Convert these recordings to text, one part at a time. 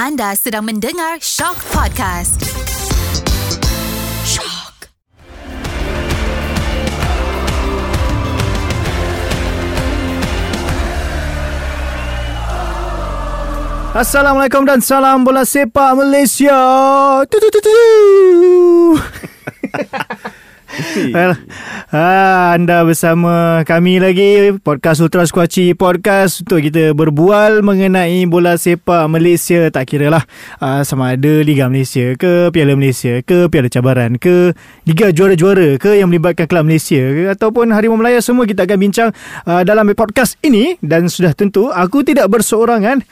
Anda sedang mendengar Shock Podcast. Shock. Assalamualaikum dan salam bola sepak Malaysia. Tu tu tu tu. Well, ha, anda bersama kami lagi Podcast Ultra Squatchy Podcast. Untuk kita berbual mengenai bola sepak Malaysia Tak kira lah uh, Sama ada Liga Malaysia ke Piala Malaysia ke Piala Cabaran ke Liga Juara-Juara ke Yang melibatkan Kelab Malaysia ke Ataupun Harimau Melaya Semua kita akan bincang uh, Dalam podcast ini. Dan sudah tentu Aku tidak berseorangan.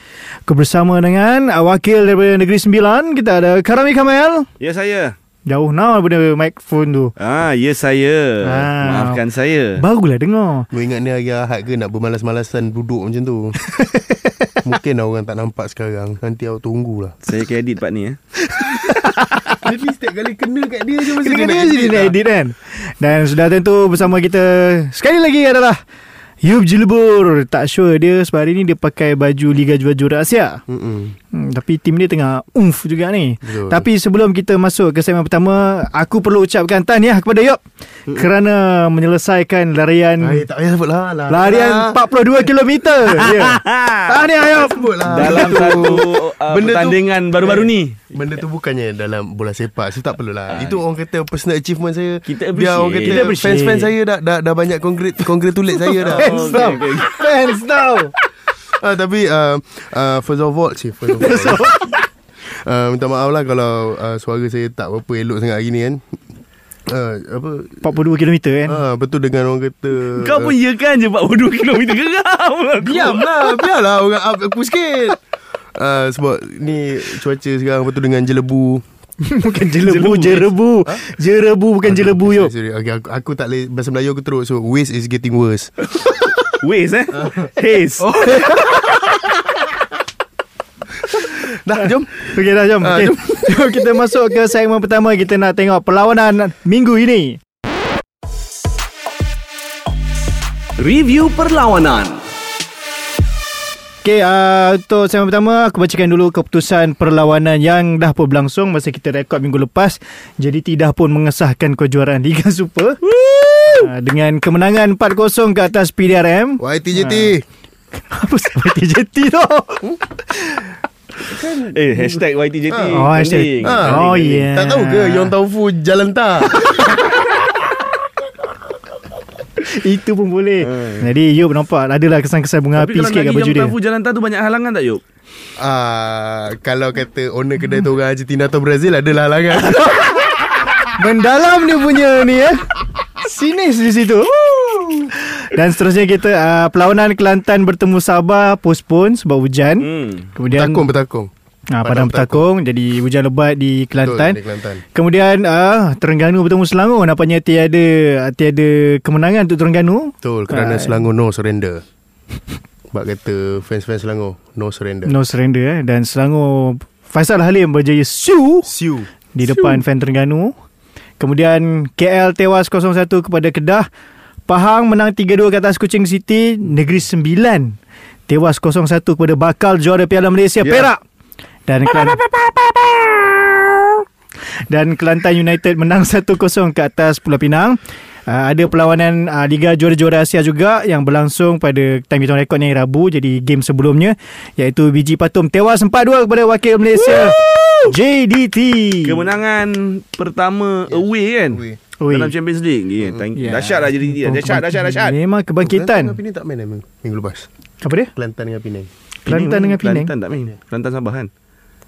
Aku bersama dengan uh, Wakil daripada Negeri Sembilan Kita ada Karami Kamel Ya saya. Jauh now daripada mikrofon tu Ah, ya saya. Ah. Maafkan saya. Barulah dengar Kau ingat ni hari Ahad ke nak bermalas-malasan duduk macam tu Mungkin lah orang tak nampak sekarang Nanti awak tunggulah Saya akan edit part ni eh. Jadi setiap kali kena kat dia je mesti Kena-kena dia je dia nak edit kan Dan sudah tentu bersama kita Sekali lagi adalah Yub Jilbur Tak sure dia Sebab hari ni dia pakai baju Liga Juara-Juara Asia Mm-mm. hmm, Tapi tim dia tengah umf juga ni Betul. Tapi sebelum kita masuk ke segmen pertama Aku perlu ucapkan tahniah kepada Yop Kerana menyelesaikan larian Ay, tak payah sebut lah. Lah. Larian 42 km yeah. Tahniah Sebut lah. Dalam tu- satu uh, benda tu- pertandingan baru-baru ni. Benda tu bukannya dalam bola sepak So tak perlulah Itu orang kata personal achievement saya. Kita Biar orang kata Kita. Fans-fans saya dah, dah, dah banyak congrat, congratulate saya dah. Fans okay, tau. okay. Fans tau. Ah, Tapi uh, uh, First of all cik, First of all. Uh, Minta maaf lah Kalau uh, suara saya tak berapa elok sangat hari ni kan uh, Apa 42 km kan Ah, betul dengan orang kata Kau pun ya kan je 42 km geram aku. Diam lah Biarlah orang up aku sikit uh, Sebab ni cuaca sekarang Betul dengan jelebu Bukan jelebu Jerebu Jerebu bukan jelebu Yop Sorry, sorry. Okay, aku, aku tak boleh Bahasa Melayu aku teruk So waste is getting worse Waze eh. Haze. Oh. Dah jom Okey dah jom. Ah, Okay. jom. Jom kita masuk ke segmen pertama kita nak tengok perlawanan minggu ini. Review perlawanan. Okey, uh, untuk segmen pertama aku bacakan dulu keputusan perlawanan yang dah pun berlangsung masa kita rekod minggu lepas. Jadi tidak pun mengesahkan kejuaraan Liga Super. Uh, dengan kemenangan 4-0 ke atas PDRM. YTJT Apa sebab TJT tu? Eh, hashtag YTJT. Oh, hashtag-. Ah. Oh, yeah. Tak tahu ke Yong Taufu jalan tak Itu pun boleh. Jadi Yop nampak adalah kesan-kesan bunga Tapi api kalau sikit kat baju yang dia. tafu jalan tak tu banyak halangan tak Yop? Ah, Kalau kata owner kedai tu orang Argentina atau Brazil Adalah halangan Mendalam dia punya ni ya. Sinis di situ. Dan seterusnya kita uh, perlawanan Kelantan bertemu Sabah postpone sebab hujan. Hmm. Kemudian Bertakung bertakung ah, padam padam bertakung jadi hujan lebat di Kelantan. Betul, di Kelantan Kemudian uh, Terengganu bertemu Selangor nampaknya tiada tiada kemenangan untuk Terengganu. Betul Kerana Ah. Selangor no surrender Sebab kata Fans-fans Selangor No surrender No surrender eh dan Selangor Faisal Halim berjaya siu Siu di depan fan Terengganu. Kemudian KL tewas 0-1 kepada Kedah. Pahang menang 3-2 ke atas Kuching City. Negeri Sembilan tewas 0-1 kepada bakal juara Piala Malaysia Ya. Perak. Dan Kelantan dan Kelantan United menang 1-0 ke atas Pulau Pinang. Uh, ada perlawanan uh, Liga Juara-Juara Asia juga yang berlangsung pada time hitung rekod ni Rabu jadi game sebelumnya iaitu Biji Patum tewas 4-2 kepada wakil Malaysia JDT. Kemenangan pertama away kan? Away. Ui. Dalam Champions League. Yeah, thank Ya. Dahsyat lah jadi dia. Dahsyat, dahsyat, dahsyat. Memang Kelantan kebangkitan. dengan Penang tak main eh, minggu lepas Apa dia? Kelantan dengan Penang Kelantan dengan Penang. Kelantan tak main. Kelantan Sabah kan?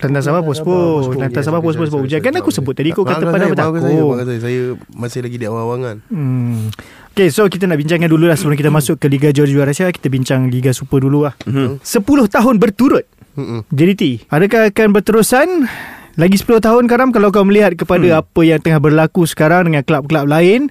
Kelantan Sabah pospon. Kelantan Sabah pospon sebab hujan. Kan aku sebut tadi kau kata pada Maafkan aku. saya, saya Saya masih lagi di awal-awal kan Hmm. Okay, so kita nak bincangkan dulu lah sebelum kita masuk ke Liga Juara-Juara Asia. Kita bincang Liga Super dulu lah. Mhm. 10 tahun berturut. JDT. Adakah akan berterusan lagi 10 tahun Karam kalau kau melihat kepada hmm. apa yang tengah berlaku sekarang dengan kelab-kelab lain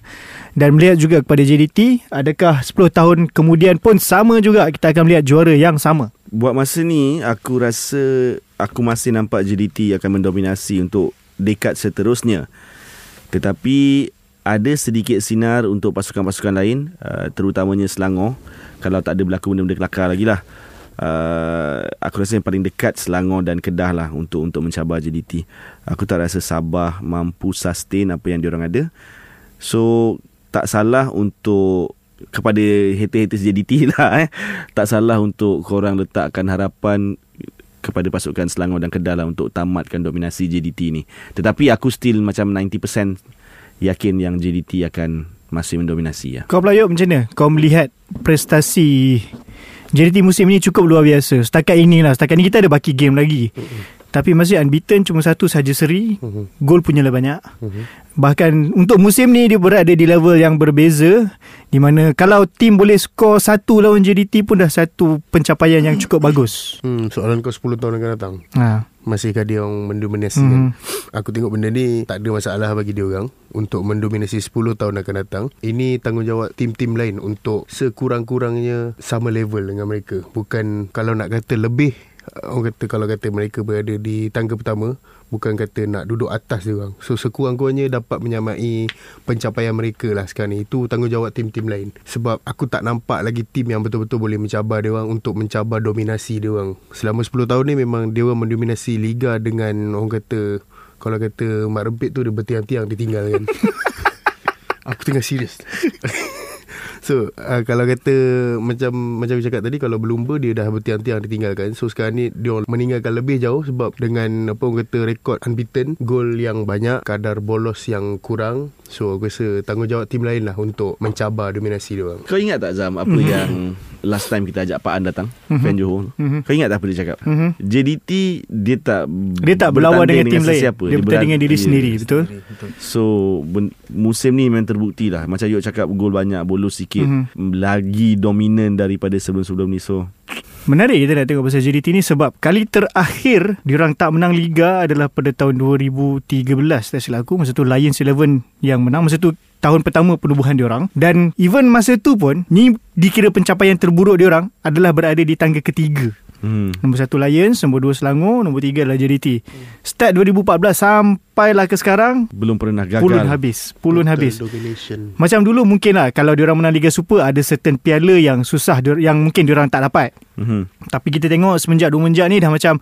dan melihat juga kepada JDT, adakah 10 tahun kemudian pun sama juga kita akan melihat juara yang sama? Buat masa ni aku rasa aku masih nampak JDT akan mendominasi untuk dekad seterusnya. Tetapi ada sedikit sinar untuk pasukan-pasukan lain uh, terutamanya Selangor kalau tak ada berlaku benda-benda kelakar lagi lah. Uh, aku rasa yang paling dekat Selangor dan Kedah lah untuk untuk mencabar JDT. Aku tak rasa Sabah mampu sustain apa yang diorang ada. So tak salah untuk kepada haters-haters JDT lah eh. Tak salah untuk korang letakkan harapan kepada pasukan Selangor dan Kedah lah untuk tamatkan dominasi JDT ni. Tetapi aku still macam 90% yakin yang JDT akan masih mendominasi ya. Kau pula Yop macam mana? Kau melihat prestasi JDT musim ini cukup luar biasa. Setakat inilah, setakat ini kita ada baki game lagi. Tapi masih unbeaten cuma satu saja seri. Gol punya lah banyak. Bahkan untuk musim ni dia berada di level yang berbeza di mana kalau tim boleh skor satu lawan JDT pun dah satu pencapaian yang cukup bagus. Hmm, soalan kau 10 tahun akan datang. Ha. Masihkah dia orang mendominasi Mhm. kan? Aku tengok benda ni tak ada masalah bagi dia orang untuk mendominasi 10 tahun akan datang. Ini tanggungjawab tim-tim lain untuk sekurang-kurangnya sama level dengan mereka. Bukan kalau nak kata lebih orang kata kalau kata mereka berada di tangga pertama bukan kata nak duduk atas dia orang. So sekurang-kurangnya dapat menyamai pencapaian mereka lah sekarang ni. Itu tanggungjawab tim-tim lain. Sebab aku tak nampak lagi tim yang betul-betul boleh mencabar dia orang untuk mencabar dominasi dia orang. Selama 10 tahun ni memang dia orang mendominasi liga dengan orang kata kalau kata Mak Rempit tu dia bertiang-tiang ditinggal kan. aku tengah serius. So uh, kalau kata macam macam aku cakap tadi kalau berlumba dia dah bertiang-tiang ditinggalkan. So sekarang ni dia orang meninggalkan lebih jauh sebab dengan apa orang kata rekod unbeaten, gol yang banyak, kadar bolos yang kurang. So aku rasa tanggungjawab tim lain lah untuk mencabar dominasi dia orang. Kau ingat tak Zam apa mm-hmm. yang last time kita ajak Pak An datang mm-hmm. fan Johor. Mm-hmm. Kau ingat tak apa dia cakap? Mm-hmm. JDT dia tak Dia tak berlawan dengan, bertanding tim lain. sesiapa. Dia bertanding dengan diri sendiri, betul? So ben, musim ni memang terbukti lah Macam Yuk cakap Gol banyak Bolos sikit mm-hmm. Lagi dominan Daripada sebelum-sebelum ni So Menarik kita nak tengok pasal JDT ni sebab kali terakhir diorang tak menang Liga adalah pada tahun 2013 tak silap aku. Masa tu Lions 11 yang menang. Masa tu tahun pertama penubuhan diorang. Dan even masa tu pun ni dikira pencapaian terburuk diorang adalah berada di tangga ketiga. Hmm. Nombor satu Lions, nombor dua Selangor, nombor tiga adalah JDT. Start 2014 sampailah ke sekarang, Belum pernah gagal pulun habis. Pulun Total habis. Domination. Macam dulu mungkin lah kalau diorang menang Liga Super ada certain piala yang susah yang mungkin diorang tak dapat. hmm. Tapi kita tengok semenjak dua menjak ni dah macam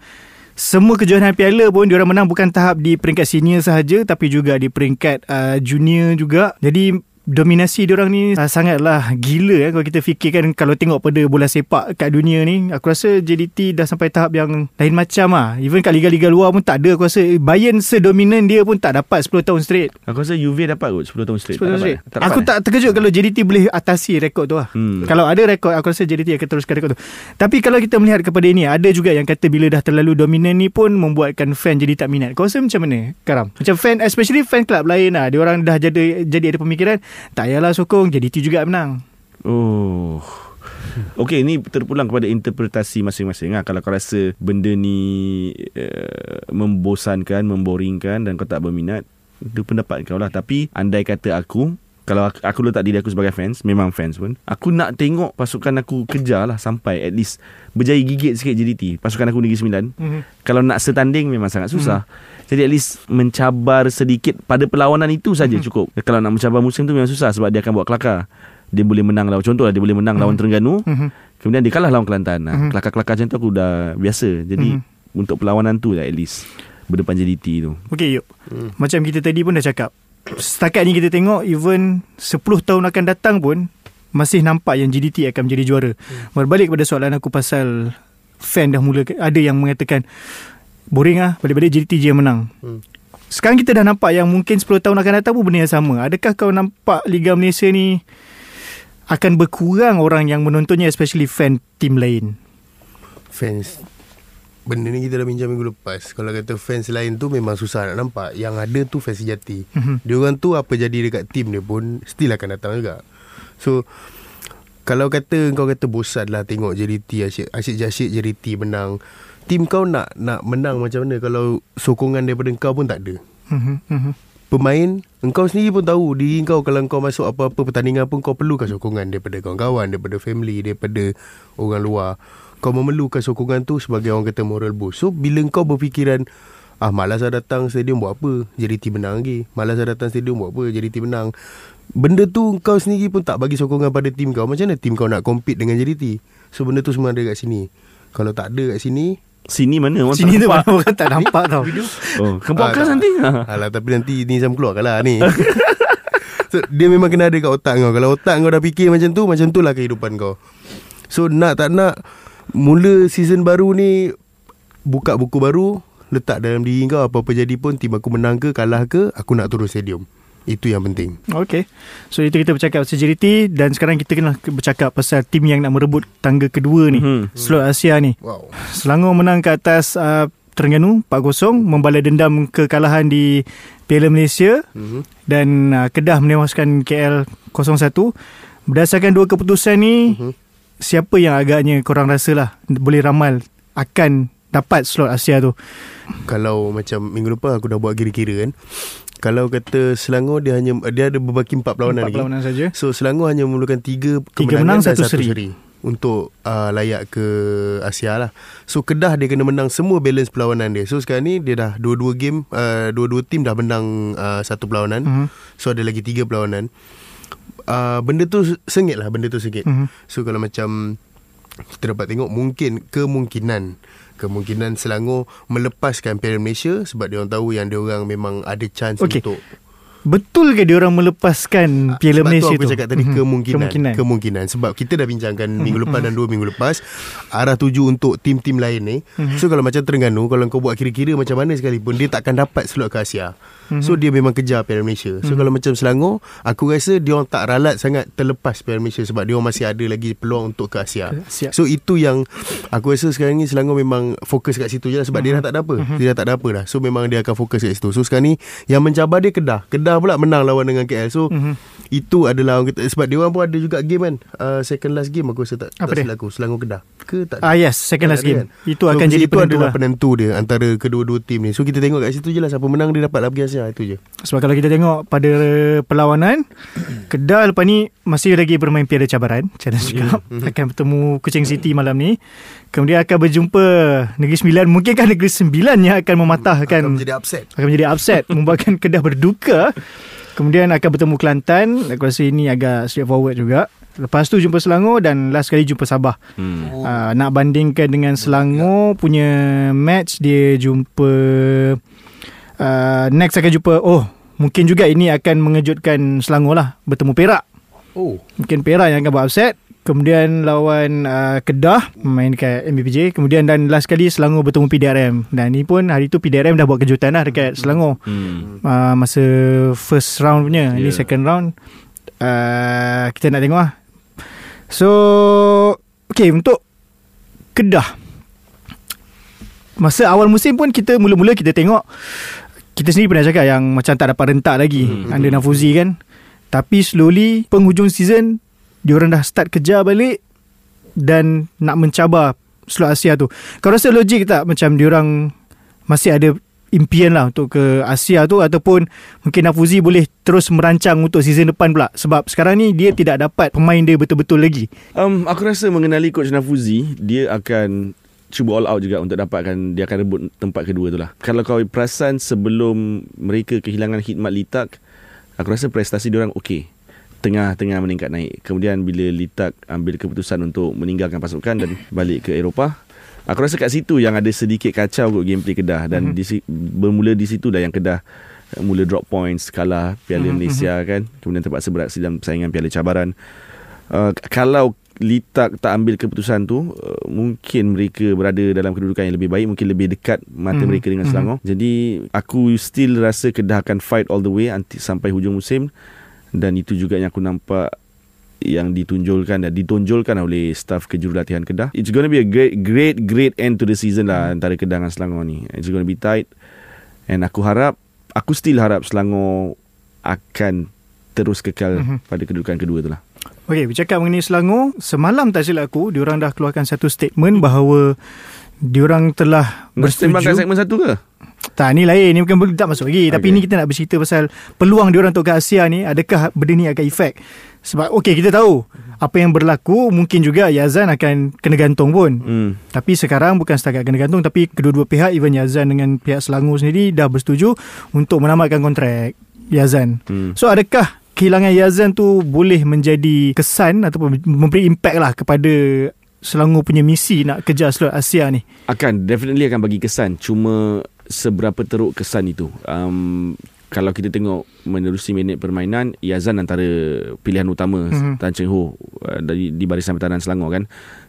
semua kejohanan piala pun diorang menang bukan tahap di peringkat senior sahaja tapi juga di peringkat uh, junior juga. Jadi dominasi diorang ni uh, sangatlah gila eh, kalau kita fikirkan kalau tengok pada bola sepak kat dunia ni aku rasa JDT dah sampai tahap yang lain macam ah even kat liga-liga luar pun tak ada aku rasa Bayern sedominan dia pun tak dapat 10 tahun straight Aku rasa UV dapat kot 10 tahun straight 10 tahun dapat, straight. eh? dapat, Aku eh? tak terkejut kalau JDT boleh atasi rekod tu lah. Hmm. Kalau ada rekod, aku rasa JDT akan teruskan rekod tu. Tapi kalau kita melihat kepada ini, ada juga yang kata bila dah terlalu dominan ni pun membuatkan fan jadi tak minat. Kau rasa macam mana, Karam? Macam fan, especially fan club lain lah. Dia orang dah jadi jadi ada pemikiran, tak payahlah sokong, JDT juga menang. Oh Okey ni terpulang kepada interpretasi masing-masing lah. Kalau kau rasa benda ni uh, membosankan, memboringkan dan kau tak berminat, itu pendapat kau lah. Tapi andai kata aku, kalau aku, aku letak diri aku sebagai fans, memang fans pun, aku nak tengok pasukan aku kejar lah sampai at least berjaya gigit sikit JDT. Pasukan aku Negeri Sembilan. Mhm. Kalau nak setanding memang sangat susah. Jadi at least mencabar sedikit pada perlawanan itu saja cukup. Kalau nak mencabar musim tu memang susah sebab dia akan buat kelakar. Dia boleh menang lawan contohlah dia boleh menang lawan Terengganu. Mhm. Kemudian dia kalah lawan Kelantan. Nah, kelakar-kelakar macam tu aku dah biasa. Jadi untuk perlawanan tu lah at least berdepan JDT tu. Okey, yuk. Macam kita tadi pun dah cakap. Setakat ni kita tengok even 10 tahun akan datang pun masih nampak yang GDT akan menjadi juara. Berbalik pada soalan aku pasal fan dah mula ada yang mengatakan boring ah balik-balik JDT je yang menang. Hmm. Sekarang kita dah nampak yang mungkin 10 tahun akan datang pun benda yang sama. Adakah kau nampak Liga Malaysia ni akan berkurang orang yang menontonnya especially fan tim lain? Fans Benda ni kita dah bincang minggu lepas. Kalau kata fans lain tu Memang susah nak nampak. Yang ada tu fans sejati. Mhm. Dia orang tu Apa jadi dekat tim dia pun Still akan datang juga. So Kalau kata Kau kata bosan lah Tengok JDT Asyik, asyik jasyik JDT menang. Tim kau nak Nak menang macam mana? Kalau sokongan daripada kau pun tak ada. Mhm, mhm. Pemain Engkau sendiri pun tahu Diri kau Kalau kau masuk apa-apa pertandingan pun Kau perlukan sokongan Daripada kawan-kawan Daripada family Daripada orang luar Kau memerlukan sokongan tu Sebagai orang kata moral boost. So bila kau berfikiran Ah malas lah datang stadium buat apa? JDT menang lagi. Malas lah datang stadium buat apa? JDT menang. Benda tu kau sendiri pun tak bagi sokongan pada tim kau. Macam mana tim kau nak compete dengan JDT So benda tu semua ada kat sini. Kalau tak ada kat sini Sini mana? Orang Sini tak tu nampak. mana? Orang tak nampak tau. Oh, kan podcast tak. nanti. Alah tapi nanti Nizam keluarkan lah ni. So dia memang kena ada kat otak kau. Kalau otak kau dah fikir macam tu Macam tu lah kehidupan kau. So nak tak nak Mula season baru ni Buka buku baru Letak dalam diri kau Apa-apa jadi pun Tim aku menang ke Kalah ke Aku nak turun stadium. Itu yang penting. Okay So itu kita bercakap pasal JDT Dan sekarang kita kena bercakap pasal tim yang nak merebut tangga kedua ni. Mhm. Slot Asia ni. Wow. Selangor menang ke atas uh, Terengganu 4-0 Membalas dendam kekalahan di Piala Malaysia. Mm-hmm. Dan uh, Kedah menewaskan KL 0-1 Berdasarkan dua keputusan ni Mhm. Siapa yang agaknya korang rasa lah Boleh ramal Akan dapat slot Asia tu Kalau macam minggu lepas aku dah buat kira-kira kan Kalau kata Selangor dia hanya Dia ada berbaki empat perlawanan Empat lagi perlawanan saja So Selangor hanya memerlukan tiga Tiga kemenangan menang, dan satu satu, seri. seri. Untuk uh, layak ke Asia lah So Kedah dia kena menang semua balance perlawanan dia So sekarang ni dia dah dua-dua game uh, Dua-dua tim dah menang uh, satu perlawanan Mhm. So ada lagi tiga perlawanan uh, Benda tu sengit lah Benda tu sengit. Mhm. So kalau macam Kita dapat tengok Mungkin Kemungkinan Kemungkinan Selangor Melepaskan Piala Malaysia Sebab dia orang tahu Yang dia orang memang ada chance Okey. untuk Betul ke dia orang melepaskan Piala sebab Malaysia tu aku cakap tadi Mhm. kemungkinan, Kemungkinan. kemungkinan. Sebab kita dah bincangkan minggu lepas dan dua minggu lepas arah tuju untuk tim-tim lain ni. So kalau macam Terengganu kalau kau buat kira-kira macam mana sekalipun dia takkan dapat slot ke Asia so dia memang kejar Piala Malaysia. So kalau macam Selangor aku rasa dia orang tak ralat sangat terlepas Piala Malaysia sebab dia orang masih ada lagi peluang untuk ke Asia. Asia. so itu yang aku rasa sekarang ni Selangor memang fokus kat situ je lah sebab dia dah tak ada apa. Dia dah tak ada apa dah. So memang dia akan fokus kat situ. So sekarang ni yang mencabar dia Kedah. Kedah pula menang lawan dengan KL so Mhm. itu adalah orang kata sebab dia orang pun ada juga game kan. Uh, second last game aku rasa tak Apa tak silap aku. Selangor Kedah. Ke tak? Ah yes, second last game. kan? Itu akan so, jadi itu penentu adalah lah. penentu dia antara kedua-dua tim ni. So kita tengok kat situ je lah siapa menang dia dapat lah pergi Asia itu je. Sebab kalau kita tengok pada perlawanan Kedah lepas ni masih lagi bermain piada cabaran Challenge Cup akan bertemu Kuching City malam ni. Kemudian akan berjumpa Negeri Sembilan. Mungkinkah Negeri Sembilan yang akan mematahkan akan menjadi upset. Akan menjadi upset membuatkan Kedah berduka. Kemudian akan bertemu Kelantan. Aku rasa ini agak straightforward juga. Lepas tu jumpa Selangor dan last kali jumpa Sabah. Hmm. uh, nak bandingkan dengan Selangor punya match dia jumpa uh, next akan jumpa oh mungkin juga ini akan mengejutkan Selangor lah bertemu Perak oh mungkin Perak yang akan buat upset Kemudian lawan uh, Kedah main dekat MBPJ. Kemudian dan last kali Selangor bertemu PDRM. Dan ni pun hari tu PDRM dah buat kejutan lah dekat Selangor. Hmm. Uh, masa first round punya. Yeah. Ini second round. Uh, kita nak tengok lah. So, okay untuk Kedah. Masa awal musim pun kita mula-mula kita tengok kita sendiri pernah cakap yang macam tak dapat rentak lagi hmm. under Nafuzi kan. Tapi slowly penghujung season diorang dah start kejar balik dan nak mencabar slot Asia tu. Kau rasa logik tak macam diorang masih ada impian lah untuk ke Asia tu ataupun mungkin Nafuzi boleh terus merancang untuk season depan pula sebab sekarang ni dia tidak dapat pemain dia betul-betul lagi. Um, aku rasa mengenali coach Nafuzi, dia akan cuba all out juga untuk dapatkan dia akan rebut tempat kedua tu lah. Kalau kau perasan sebelum mereka kehilangan khidmat Litak, aku rasa prestasi dia orang okey. Tengah-tengah meningkat naik. Kemudian bila Litak ambil keputusan untuk meninggalkan pasukan dan balik ke Eropah, aku rasa kat situ yang ada sedikit kacau kot gameplay Kedah dan mm-hmm. di, bermula di situ dah yang Kedah uh, mula drop points kalah Piala mm-hmm. Malaysia kan kemudian terpaksa beraksi dalam persaingan Piala Cabaran uh, kalau Litak tak ambil keputusan tu uh, mungkin mereka berada dalam kedudukan yang lebih baik mungkin lebih dekat mata mm. mereka dengan Mhm. Selangor jadi aku still rasa Kedah akan fight all the way anti, sampai hujung musim dan itu juga yang aku nampak yang ditunjulkan dan ditonjolkan oleh staf kejurulatihan Kedah. It's going to be a great great great end to the season lah antara Kedah dengan Selangor ni. It's going to be tight and aku harap aku still harap Selangor akan terus kekal Mhm. pada kedudukan kedua tu lah. Okey, bercakap mengenai Selangor, semalam tak silap aku, diorang dah keluarkan satu statement bahawa diorang telah bersetuju. segmen satu ke? Tak, ni lain. Ni bukan tak masuk lagi. Okay. Tapi ni kita nak bercerita pasal peluang diorang untuk ke Asia ni, adakah benda ni akan efek? Sebab okey, kita tahu apa yang berlaku, mungkin juga Yazan akan kena gantung pun. Hmm. Tapi sekarang bukan setakat kena gantung tapi kedua-dua pihak even Yazan dengan pihak Selangor sendiri dah bersetuju untuk menamatkan kontrak Yazan. Hmm. So adakah kehilangan Yazan tu boleh menjadi kesan ataupun memberi impact lah kepada Selangor punya misi nak kejar slot Asia ni? Akan definitely akan bagi kesan Cuma seberapa teruk kesan itu um, Kalau kita tengok menerusi minit permainan Yazan antara pilihan utama mm-hmm. Tan Cheng Ho uh, dari, di barisan pertahanan Selangor kan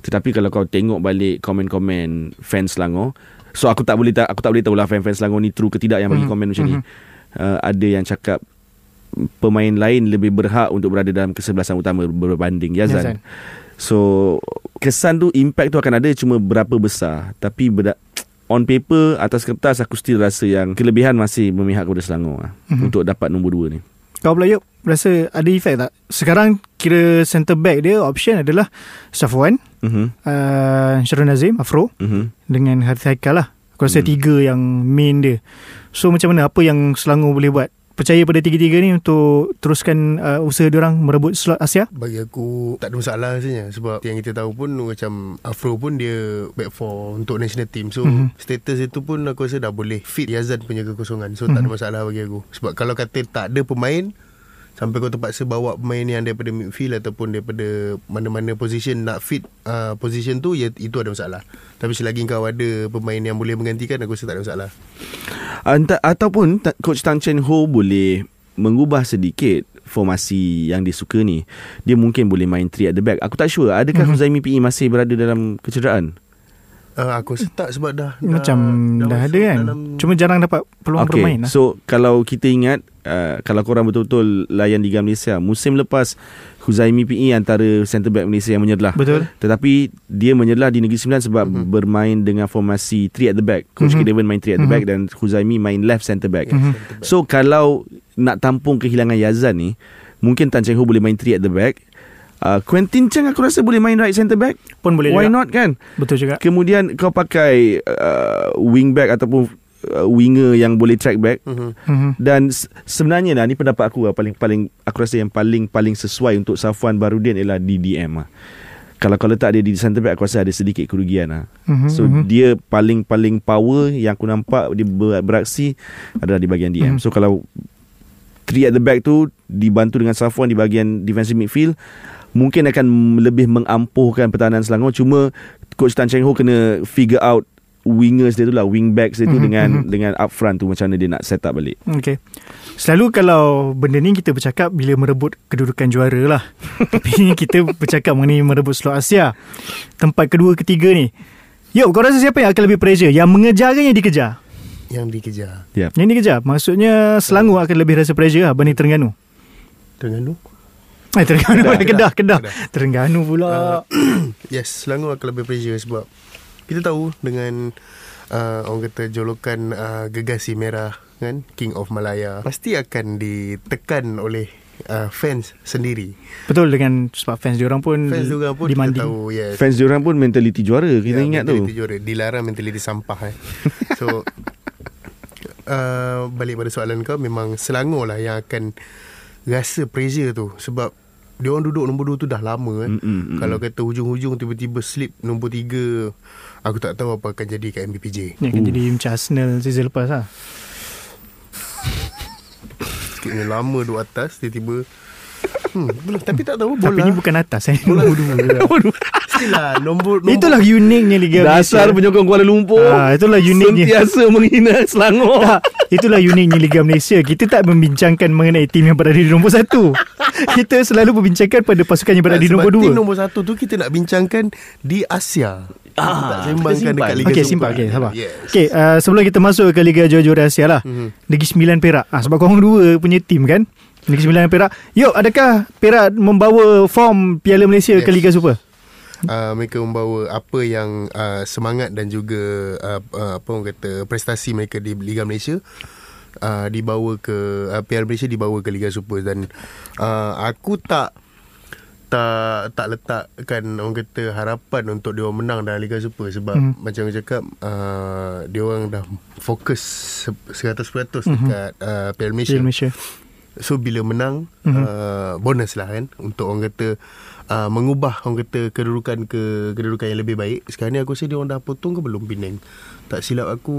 Tetapi kalau kau tengok balik komen-komen fans Selangor So aku tak boleh ta- aku tak boleh tahu lah fan-fan Selangor ni true ke tidak yang bagi mm-hmm. komen macam mm-hmm. ni uh, Ada yang cakap pemain lain lebih berhak untuk berada dalam kesebelasan utama berbanding Yazan. Yazan. So kesan tu impact tu akan ada cuma berapa besar tapi berda- on paper atas kertas aku still rasa yang kelebihan masih memihak kepada Selangor mm-hmm. untuk dapat nombor 2 ni. Kau pula yuk rasa ada efek tak? Sekarang kira center back dia option adalah Safwan, mm-hmm. uh, Syarul Nazim, Afro mm-hmm. dengan Harith Haikal lah. Aku rasa mm-hmm. tiga yang main dia. So macam mana apa yang Selangor boleh buat percaya pada tiga-tiga ni untuk teruskan uh, usaha orang merebut slot Asia? Bagi aku tak ada masalah rasanya sebab yang kita tahu pun macam Afro pun dia back for untuk national team. So mm-hmm. status itu pun aku rasa dah boleh fit Yazan punya kekosongan. So mm-hmm. tak ada mhm. masalah bagi aku. Sebab kalau kata tak ada pemain sampai kau terpaksa bawa pemain yang daripada midfield ataupun daripada mana-mana position nak fit uh, position tu ya itu ada masalah. Tapi selagi kau ada pemain yang boleh menggantikan aku rasa tak ada masalah. Anta, ataupun coach Tang Chen Ho boleh mengubah sedikit formasi yang dia suka ni. Dia mungkin boleh main 3 at the back. Aku tak sure adakah mm-hmm. Huzaimi PE masih berada dalam kecederaan? Uh, aku rasa tak sebab dah Macam dah, dah, dah ada kan dalam... Cuma jarang dapat peluang okay. bermain lah. So kalau kita ingat uh, Kalau korang betul-betul layan Liga Malaysia Musim lepas Huzaimi PE antara centre back Malaysia yang menyerlah Betul Tetapi dia menyerlah di Negeri Sembilan Sebab mm-hmm. bermain dengan formasi 3 at the back Coach mm-hmm. Kedevan main 3 at the mm-hmm. back Dan Huzaimi main left centre back mm-hmm. So kalau nak tampung kehilangan Yazan ni Mungkin Tan Cheng Ho boleh main 3 at the back Uh, Quentin Cheng aku rasa boleh main right centre back pun boleh why juga. not kan betul juga kemudian kau pakai uh, wing back ataupun uh, winger yang boleh track back uh-huh. dan sebenarnya lah ni pendapat aku lah, paling paling aku rasa yang paling paling sesuai untuk Safwan Barudin ialah DDM lah. kalau kau letak dia di centre back aku rasa ada sedikit kerugian lah. Uh-huh. so uh-huh. dia paling paling power yang aku nampak dia ber, beraksi adalah di bahagian DM uh-huh. so kalau three at the back tu dibantu dengan Safwan di bahagian defensive midfield mungkin akan lebih mengampuhkan pertahanan Selangor cuma coach Tan Cheng Ho kena figure out wingers dia tu lah wing backs dia tu mm-hmm. dengan mm-hmm. dengan up front tu macam mana dia nak set up balik. Okay. Selalu kalau benda ni kita bercakap bila merebut kedudukan juara lah. Tapi kita bercakap mengenai merebut slot Asia. Tempat kedua ketiga ni. Yo, kau rasa siapa yang akan lebih pressure? Yang mengejar ke yang dikejar? Yang dikejar. Yep. Yang dikejar. Maksudnya Selangor akan lebih rasa pressure lah berbanding Terengganu. Terengganu? Eh, Terengganu kedah, kedah, kedah, kedah. Terengganu pula. Uh, yes, Selangor akan lebih pressure sebab kita tahu dengan uh, orang kata jolokan uh, gegasi merah kan King of Malaya pasti akan ditekan oleh uh, fans sendiri. Betul dengan sebab fans diorang pun fans diorang pun kita tahu yes. Fans diorang pun mentaliti juara kita ya, ingat tu. juara dilarang mentaliti sampah eh. So uh, balik pada soalan kau memang Selangor lah yang akan rasa pressure tu sebab dia orang duduk nombor 2 tu dah lama eh. Mm-mm, Kalau kata hujung-hujung tiba-tiba slip nombor 3 aku tak tahu apa akan jadi kat MBPJ. Ni akan uh. jadi macam Arsenal season lepas lah. Sikitnya lama duduk atas tiba-tiba Hmm, tapi tak tahu bola. Tapi ni bukan atas eh. Bola dua. nombor dua. Stilah nombor, nombor Itulah uniknya Liga Malaysia. Dasar penyokong Kuala Lumpur. Ah, itulah uniknya. Sentiasa menghina Selangor. Tak, itulah uniknya Liga Malaysia. Kita tak membincangkan mengenai tim yang berada di nombor satu. kita selalu membincangkan pada pasukan yang berada di nombor dua. Tim nombor satu tu kita nak bincangkan di Asia. Ah, tak sembangkan dekat Liga okay, Super. Okey, sabar. Yes. Okey, uh, sebelum kita masuk ke Liga Juara-Juara Asia lah. Mm-hmm. Negeri Sembilan Perak. Ah, sebab korang dua punya tim kan? Negeri Sembilan Perak. Yuk, adakah Perak membawa form Piala Malaysia yes. ke Liga Super? Uh, mereka membawa apa yang uh, semangat dan juga uh, uh, apa orang kata prestasi mereka di Liga Malaysia uh, dibawa ke uh, Piala Malaysia dibawa ke Liga Super dan uh, aku tak tak tak letakkan orang kata harapan untuk dia menang dalam Liga Super sebab mm. macam aku cakap uh, dia orang dah fokus 100% mm-hmm. dekat uh, Piala Malaysia. Malaysia. So bila menang mm-hmm. uh, bonus lah kan untuk orang kata uh, mengubah orang kata kedudukan ke kedudukan yang lebih baik. Sekarang ni aku rasa dia orang dah potong ke belum Penang. Tak silap aku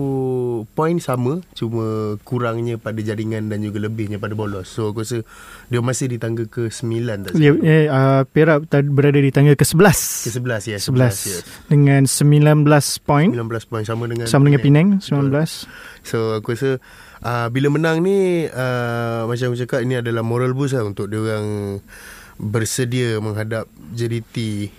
point sama cuma kurangnya pada jaringan dan juga lebihnya pada bolos. So aku rasa dia masih di tangga ke-9 tak Ya, silap. eh, uh, Perak berada di tangga ke-11. Ke-11 ya. 11 ya. dengan 19 poin 19 point sama dengan sama dengan Penang Betul. 19. So aku rasa uh, bila menang ni uh, macam aku cakap ini adalah moral boost lah untuk dia orang bersedia menghadap JDT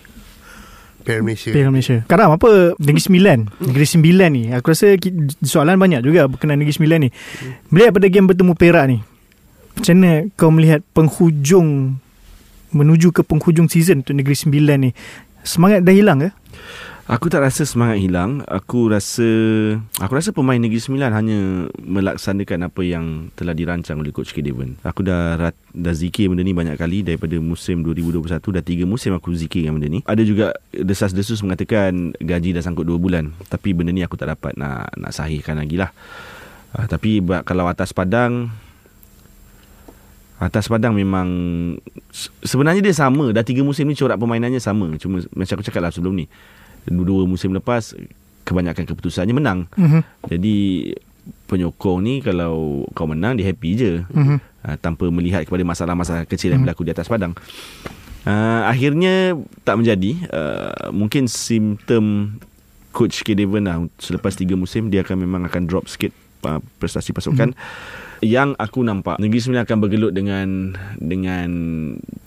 Piala Malaysia. Piala Malaysia. Karam apa Negeri Sembilan Negeri Sembilan ni Aku rasa soalan banyak juga Berkenaan Negeri Sembilan ni Melihat pada game bertemu Perak ni Macam mana kau melihat Penghujung Menuju ke penghujung season Untuk Negeri Sembilan ni Semangat dah hilang ke? Aku tak rasa semangat hilang. Aku rasa aku rasa pemain Negeri Sembilan hanya melaksanakan apa yang telah dirancang oleh coach K Devon. Aku dah rat, dah zikir benda ni banyak kali daripada musim 2021 dah tiga musim aku zikirkan benda ni. Ada juga desas-desus mengatakan gaji dah sangkut 2 bulan. Tapi benda ni aku tak dapat nak nak sahihkan lagi lah. Uh, tapi kalau atas padang Atas Padang memang se- Sebenarnya dia sama Dah tiga musim ni corak permainannya sama Cuma macam aku cakap lah sebelum ni Dua musim lepas Kebanyakan keputusannya menang. Mm-hmm. Jadi Penyokong ni Kalau kau menang Dia happy je. Mm-hmm. uh, Tanpa melihat kepada masalah-masalah kecil yang berlaku di atas padang. Uh, Akhirnya Tak menjadi. Uh, Mungkin simptom Coach K. Devon lah. Selepas tiga musim Dia akan memang akan drop sikit uh, Prestasi pasukan yang aku nampak Negeri Sembilan akan bergelut dengan dengan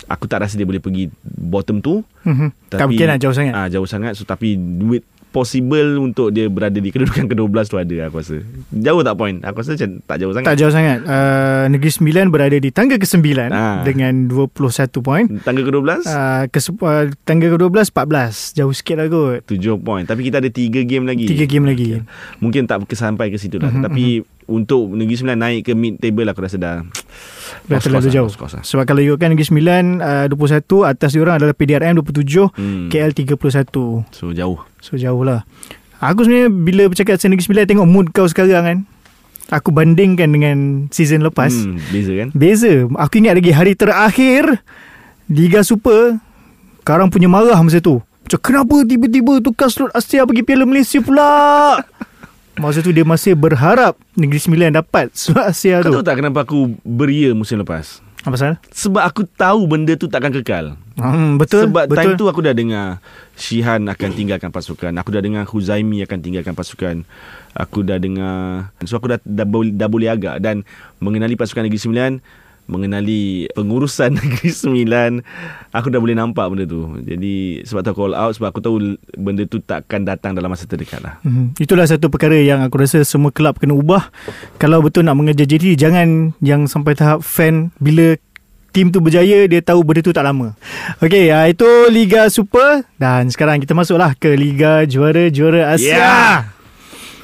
aku tak rasa dia boleh pergi bottom tu Mm-hmm. Tak mungkin lah jauh sangat Ah jauh sangat so tapi with possible untuk dia berada di kedudukan ke-12 tu ada aku rasa. Jauh tak point? Aku rasa macam tak jauh sangat. Tak jauh sangat uh, Negeri Sembilan berada di tangga ke-9 Ah. Dengan 21 poin Tangga ke-12 uh, ke, uh, Tangga ke-12 14 Jauh sikit lah kot 7 point. Tapi kita ada 3 game lagi. 3 game lagi Mungkin tak sampai ke situ lah. Mhm, Tapi untuk Negeri Sembilan naik ke mid table aku rasa dah. Dah terlalu lah, jauh. lost course lah. Sebab kalau ikutkan Negeri Sembilan uh, 21 Atas diorang adalah PDRM 27 Hmm. KL 31 So jauh. So jauh lah. Aku sebenarnya Bila bercakap pasal Negeri Sembilan Tengok mood kau sekarang kan. Aku bandingkan dengan Season lepas. Hmm, beza kan? Beza. Aku ingat lagi Hari terakhir Liga Super Karang punya marah masa tu. Macam kenapa tiba-tiba Tukar slot Asia Pergi Piala Malaysia pula Masa tu dia masih berharap Negeri Sembilan dapat Slot Asia Kau tu tahu tak kenapa aku beria musim lepas? Apa pasal? Sebab aku tahu benda tu takkan kekal. Hmm, betul Sebab betul. time tu aku dah dengar Shihan akan tinggalkan pasukan. Aku dah dengar Huzaimi akan tinggalkan pasukan. Aku dah dengar so aku dah dah, boleh- dah boleh agak dan mengenali pasukan Negeri Sembilan, mengenali pengurusan Negeri Sembilan, aku dah boleh nampak benda tu. Jadi sebab tu aku all out sebab aku tahu benda tu takkan datang dalam masa terdekat lah. Hmm, itulah satu perkara yang aku rasa semua kelab kena ubah. Kalau betul nak mengejar JT, jangan yang sampai tahap fan bila tim tu berjaya, dia tahu benda tu tak lama. Okey, uh, itu Liga Super dan sekarang kita masuklah ke Liga Juara-Juara Asia. Yeah!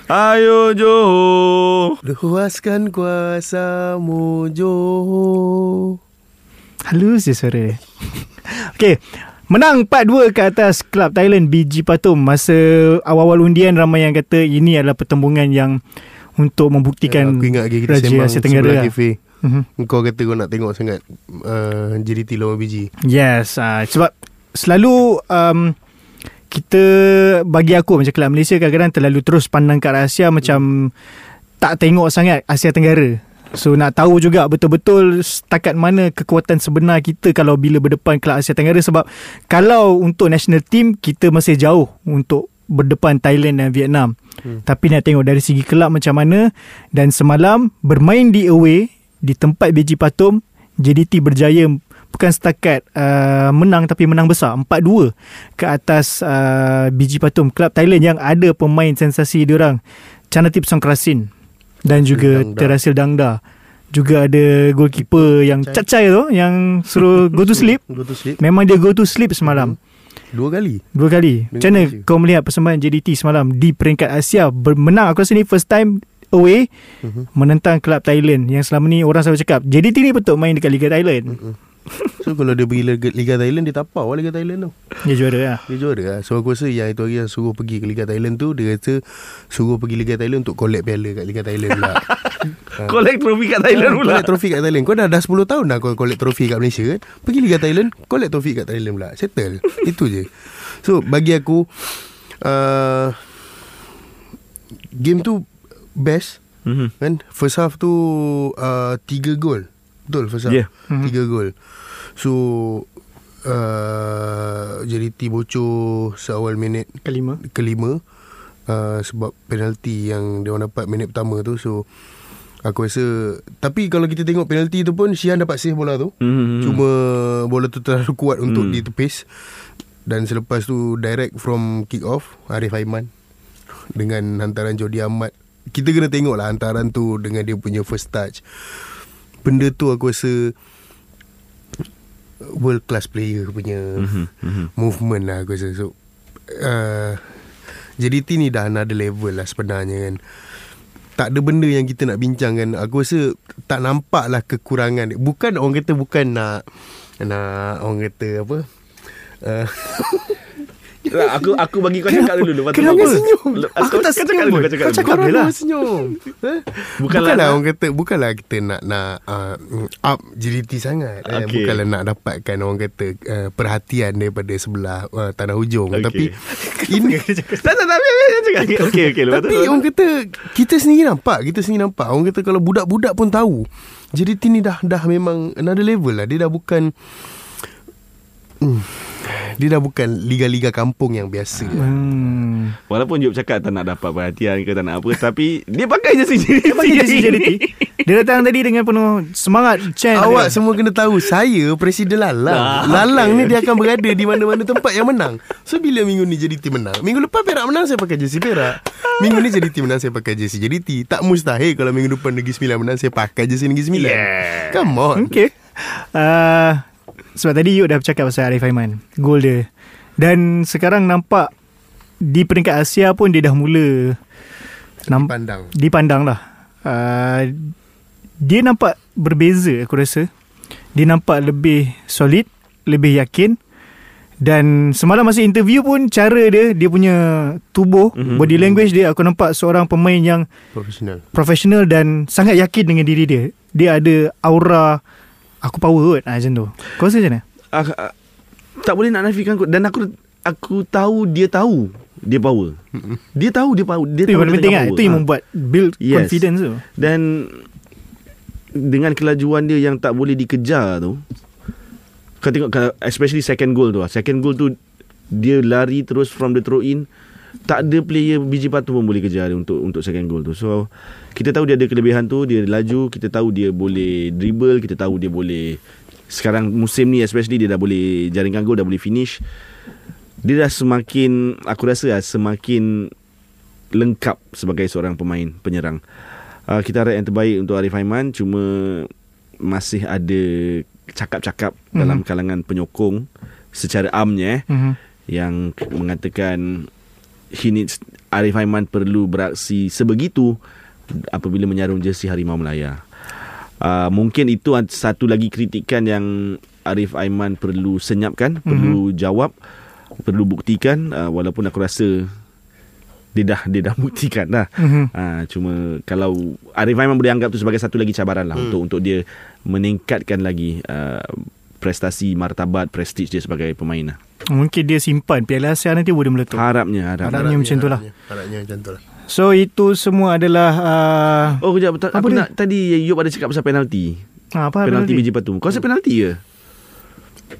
Ayo Johor. Luaskan kuasamu Johor Halus je suara dia. Okey. Menang 4-2 ke atas klub Thailand BG Patum masa awal-awal undian ramai yang kata ini adalah pertembungan yang untuk membuktikan Aku ingat lagi kita Raja sembang Asia Tenggara lah. kafe Mhm. Kau kata kau nak tengok sangat uh, JDT lawan BG Yes, uh, sebab selalu um, kita bagi aku macam kelab Malaysia kadang-kadang terlalu terus pandang ke arah Asia macam tak tengok sangat Asia Tenggara. So nak tahu juga betul-betul setakat mana kekuatan sebenar kita kalau bila berdepan kelab Asia Tenggara sebab kalau untuk national team kita masih jauh untuk berdepan Thailand dan Vietnam. Hmm. Tapi nak tengok dari segi kelab macam mana dan semalam bermain di away di tempat BG Patum JDT berjaya bukan setakat uh, menang tapi menang besar. 4-2 ke atas uh, BG Patum klub Thailand yang ada pemain sensasi diorang. Chanatip Songkrasin dan juga Dangda. Terasil Dangda. Juga ada goalkeeper yang Cacai tu yang suruh go to sleep. Go to sleep. Memang dia go to sleep semalam. Dua kali. Dua kali. Macam mana kau melihat persembahan JDT semalam Di peringkat Asia? Menang aku rasa ni first time away Mhm. Menentang kelab Thailand Yang selama ni orang selalu cakap JDT ni betul main dekat Liga Thailand So kalau dia pergi Liga, Thailand Dia tapau lah Liga Thailand tu. Dia juara lah Dia juara lah So aku rasa yang itu hari yang suruh pergi ke Liga Thailand tu Dia kata Suruh pergi Liga Thailand Untuk collect piala kat Liga Thailand lah Collect trofi kat Thailand pula. Collect trofi kat Thailand. Kau dah dah 10 tahun dah Kau collect trofi kat Malaysia kan? Pergi Liga Thailand Collect trofi kat Thailand pula. Settle. Itu je. So bagi aku uh, Game tu Best Mhm. kan? First half tu uh, Tiga gol. Betul first half? Yeah. Tiga gol So uh, JDT bocor Seawal minit Kelima. kelima. Uh, sebab penalti yang dia orang dapat minit pertama tu so aku rasa tapi kalau kita tengok penalti tu pun Syihan dapat save bola tu. Mhm. cuma bola tu terlalu kuat untuk Hmm. ditepis. Dan selepas tu direct from kick off Arif Aiman dengan hantaran Jody Ahmad. Kita kena tengok lah hantaran tu dengan dia punya first touch. Benda tu aku rasa world class player punya Mhm, mhm. movement lah aku rasa. So uh, JDT ni dah another level lah sebenarnya kan. Tak ada benda yang kita nak bincang kan aku rasa tak nampak lah kekurangan bukan orang kata bukan nak nak orang kata apa uh, aku aku bagi kau cakap dulu lepas tu Kenapa senyum? Aku kau- tak kau cakap senyum dulu, kau cakap Kau dulu. cakap Kau dulu lah senyum eh? Bukanlah Bukanlah orang kata Bukanlah kita nak nak uh, Up JDT sangat eh? Okey. Bukanlah nak dapatkan Orang kata uh, Perhatian daripada sebelah uh, Tanah hujung Okey. Tapi Ini Tak tak tak cakap. Okey okey lepas tu. Tapi orang kata Kita sendiri nampak Kita sendiri nampak Orang kata kalau budak-budak pun tahu JDT ni dah dah memang Another level lah Dia dah bukan hmm, Dia dah bukan Liga-liga kampung yang biasa. Hmm. Walaupun Job cakap tak nak dapat perhatian ke tak nak apa Tapi dia pakai je sendiri Dia panggil jersey JDT Dia datang tadi dengan penuh semangat Chan Awak semua kena tahu Saya Presiden Lalang. Ah, Lalang okey. ni dia akan berada Di mana-mana tempat yang menang. So bila minggu ni JDT menang Minggu lepas Perak menang Saya pakai jersey Perak. Minggu ni JDT menang Saya pakai jersey JDT Tak mustahil Kalau minggu depan Negeri Sembilan menang Saya pakai jersey Negeri Sembilan. Yeah. Come on. Okay. Uh, Sebab tadi Yuk dah bercakap pasal Arif Aiman Gol dia. Dan sekarang nampak Di peringkat Asia pun Dia dah mula namp- Pandang Dipandang. lah. Uh, Dia nampak berbeza Aku rasa. Dia nampak lebih solid Lebih yakin. Dan semalam masa interview pun cara dia dia punya tubuh mm-hmm. body language dia aku nampak seorang pemain yang Profesional profesional dan sangat yakin dengan diri dia. Dia ada aura aku power kot ah, macam tu. Kau rasa macam mana? Ah, ah, tak boleh nak nafikan kot dan aku aku tahu dia tahu dia power. Dia tahu dia power. Dia Itu yang tahu dia penting kan. power. Itu yang membuat build Yes. confidence tu. Dan dengan kelajuan dia yang tak boleh dikejar tu kau tengok especially second goal tu second goal tu dia lari terus from the throw in tak ada player biji batu pun boleh kejar dia untuk untuk second goal tu so kita tahu dia ada kelebihan tu dia laju kita tahu dia boleh dribble kita tahu dia boleh sekarang musim ni especially dia dah boleh jaringkan gol dah boleh finish dia dah semakin aku rasa lah, semakin lengkap sebagai seorang pemain penyerang uh, kita harap yang terbaik untuk Arif Aiman cuma masih ada cakap-cakap Mhm. mm-hmm. dalam kalangan penyokong secara amnya eh Mm-hmm. yang mengatakan he needs Arif Aiman perlu beraksi sebegitu apabila menyarum jersey Harimau Melaya. Uh, mungkin itu satu lagi kritikan yang Arif Aiman perlu senyapkan, mm-hmm. perlu jawab, perlu buktikan uh, walaupun aku rasa dia dah dia dah buktikan dah. Mhm. Uh, cuma kalau Arif Aiman boleh anggap tu sebagai satu lagi cabaran lah hmm. untuk untuk dia meningkatkan lagi uh, prestasi martabat prestige dia sebagai pemain lah. Mungkin dia simpan Piala Asia nanti boleh meletup. Harapnya, harapnya. Harapnya macam tu lah. harapnya, Harapnya macam tu lah So itu semua adalah uh, Oh kejap Apa Aku dia? nak Tadi Yop ada cakap pasal penalti ah, apa Penalti penalti? biji batu Kau rasa penalti ke?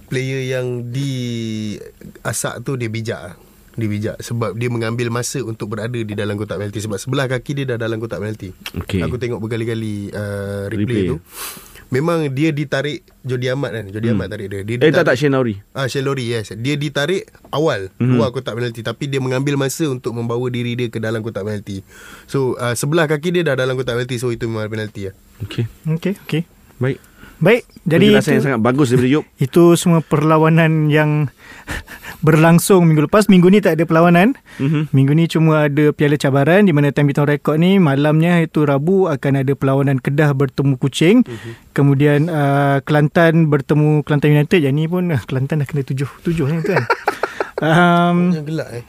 Player yang di Asak tu dia bijak lah. Dia bijak Sebab dia mengambil masa Untuk berada di dalam kotak penalti Sebab sebelah kaki dia dah dalam kotak penalti Okey. Aku tengok berkali-kali uh, replay, Replay. tu Memang dia ditarik Jody Ahmad kan Jody Hmm. Ahmad tarik dia, dia Eh tak tak ditarik- Shane Lowry Ah, Shalori yes. Dia ditarik awal Mhm. luar kotak penalti tapi dia mengambil masa untuk membawa diri dia ke dalam kotak penalti. So uh, sebelah kaki dia dah dalam kotak penalti so itu memang penalti lah. Okay Okay, okay. Baik Baik, jadi Penjelasan yang itu, sangat bagus daripada Yop itu semua perlawanan yang berlangsung minggu lepas. Minggu ni tak ada perlawanan. mm-hmm. Minggu ni cuma ada Piala Cabaran di mana Time Beatong Record ni malamnya itu Rabu akan ada perlawanan Kedah bertemu Kuching. Mhm. Kemudian uh, Kelantan bertemu Kelantan United. Yang ni pun uh, Kelantan dah kena tujuh. Tujuh ni tu kan. um, Yang gelak eh.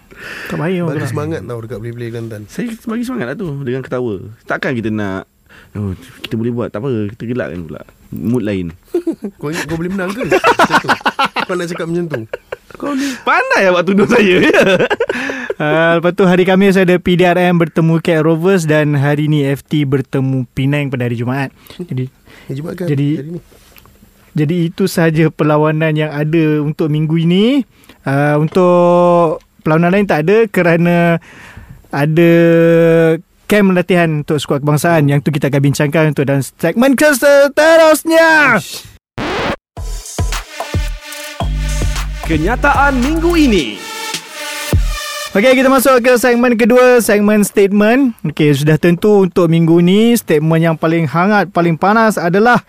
tak Bagi gelak. semangat tau dekat play-play Kelantan. Saya bagi semangat lah tu Dengan ketawa Takkan kita nak oh, Kita boleh buat Tak apa Kita gelakkan pula Mood lain Kau ingat kau boleh menang ke Macam tu Kau nak cakap macam tu Kau ni Pandai awak tuduh saya ya Uh, lepas tu hari Khamis ada PDRM bertemu Cat Rovers dan hari ni FT bertemu Penang pada hari Jumaat. Jadi Eh, Jumaat kan Jadi- hari ni jadi itu sahaja perlawanan yang ada untuk minggu ini. Uh, untuk perlawanan lain tak ada kerana ada kem latihan untuk skuad kebangsaan yang tu kita akan bincangkan untuk dalam segmen seterusnya. Kenyataan minggu ini. Okey, kita masuk ke segmen kedua, segmen statement. Okey, sudah tentu untuk minggu ni statement yang paling hangat, paling panas adalah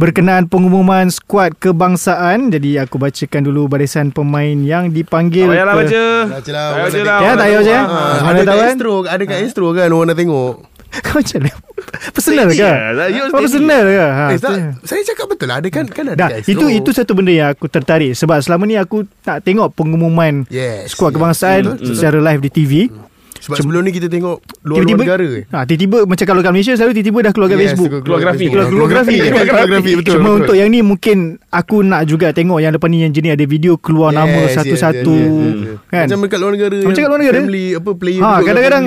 berkenaan pengumuman skuad kebangsaan. Jadi aku bacakan dulu barisan pemain yang dipanggil. Tak payahlah ke- baca Baca lah Tak orang baca lah. Ya, tak payah baca? Ah, Ada kat kan? Astro Ada kat Astro kan Orang nak tengok Kau macam mana? Personal ke? Kau steady. personal ke? Ha, Eh, tak, Saya cakap betul lah Ada kan kan ada Dah, kat Astro itu itu satu benda yang aku tertarik sebab selama ni aku tak tengok pengumuman Yes skuad yes. kebangsaan Betul, betul. secara live di TV. Sebab sebelum ni kita tengok Luar-luar negara eh. ha, tiba-tiba macam kalau kat Malaysia selalu tiba-tiba dah keluar kat Yes, Facebook. keluar- Keluar grafik. keluar- Keluar grafik Keluar grafik betul Cuma betul. untuk yang ni mungkin Aku nak juga tengok Yang lepas ni yang jenis ada video Keluar Yes, nama yes, satu-satu yes, yes, yes. Kan Macam dekat luar negara Macam kat luar negara. Family Apa player Ha, kadang-kadang.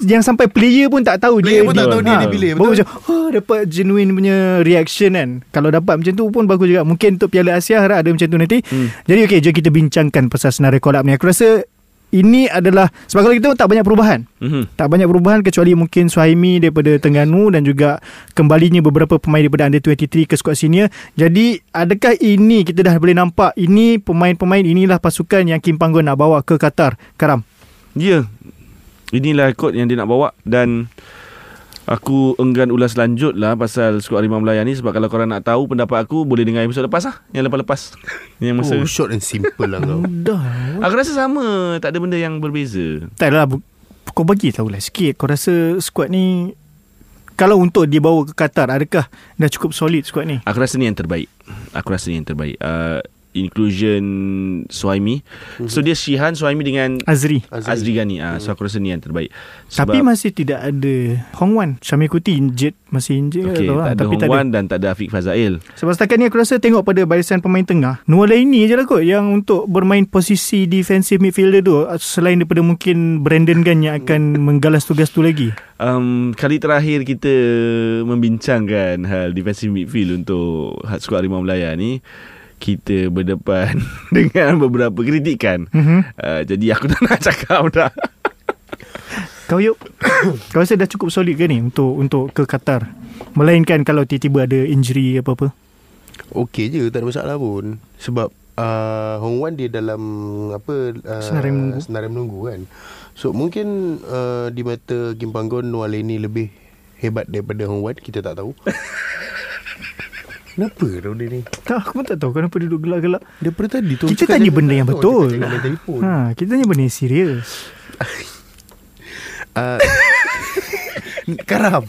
Yang sampai player pun tak tahu Player dia pun tak tahu dia ha. dipilih, Baru betul? macam oh, Dapat genuine punya reaction kan Kalau dapat macam tu pun bagus juga Mungkin untuk Piala Asia harap ada macam tu nanti Hmm. Jadi okey jom kita bincangkan Pasal senarai call up ni Aku rasa ini adalah Sebab kalau kita tak banyak perubahan Mhm. tak banyak perubahan kecuali mungkin Suhaimi daripada Tengganu dan juga kembalinya beberapa pemain daripada under 23 ke skuad senior. Jadi adakah ini kita dah boleh nampak ini pemain-pemain inilah pasukan yang Kim Panggon nak bawa ke Qatar? Karam. Ya Inilah kod yang dia nak bawa Dan Aku enggan ulas lanjut lah Pasal skuad Harimau Melaya ni Sebab kalau korang nak tahu Pendapat aku Boleh dengar episod lepas lah Yang lepas-lepas Yang masa Oh short and simple lah kau Mudah. Aku rasa sama Tak ada benda yang berbeza Tak bu- kau bagi tahulah sikit. Kau rasa skuad ni kalau untuk dia bawa ke Qatar adakah dah cukup solid skuad ni? Aku rasa ni yang terbaik Aku rasa ni yang terbaik uh, Inclusion Suhaimi. So dia Shihan Suhaimi dengan Azri. Azri, Azri Ghani. Uh, So aku rasa ni yang terbaik. Tapi masih tidak ada Hong Wan. Syamil Kuti injet masih injet Okay, tak lah. ada Tapi Hong tak ada. Wan dan tak ada Afiq Fazail. Sebab setakat ni aku rasa tengok pada barisan pemain tengah Nualaini je lah kot yang untuk bermain posisi defensive midfielder tu Selain daripada mungkin Brandon Gunn yang akan menggalas tugas tu lagi. Um, Kali terakhir kita membincangkan hal defensive midfield untuk skuad Harimau Melaya ni kita berdepan dengan beberapa kritikan. mm-hmm. Uh, jadi aku tak nak cakap dah. Kau yuk Kau rasa dah cukup solid ke ni Untuk untuk ke Qatar Melainkan kalau tiba-tiba ada injury apa-apa Okey je Tak ada masalah pun Sebab uh, Hong Wan dia dalam Apa uh, Senarai menunggu. Senarai menunggu kan So mungkin uh, Di mata Kim Panggon Nualeni lebih Hebat daripada Hong Wan Kita tak tahu Kenapa tau dia ni Tak aku pun tak tahu Kenapa dia duduk gelak-gelak Daripada tadi tu Kita tanya benda yang betul. Kita main telefon ha, Kita tanya benda yang serius uh, Karam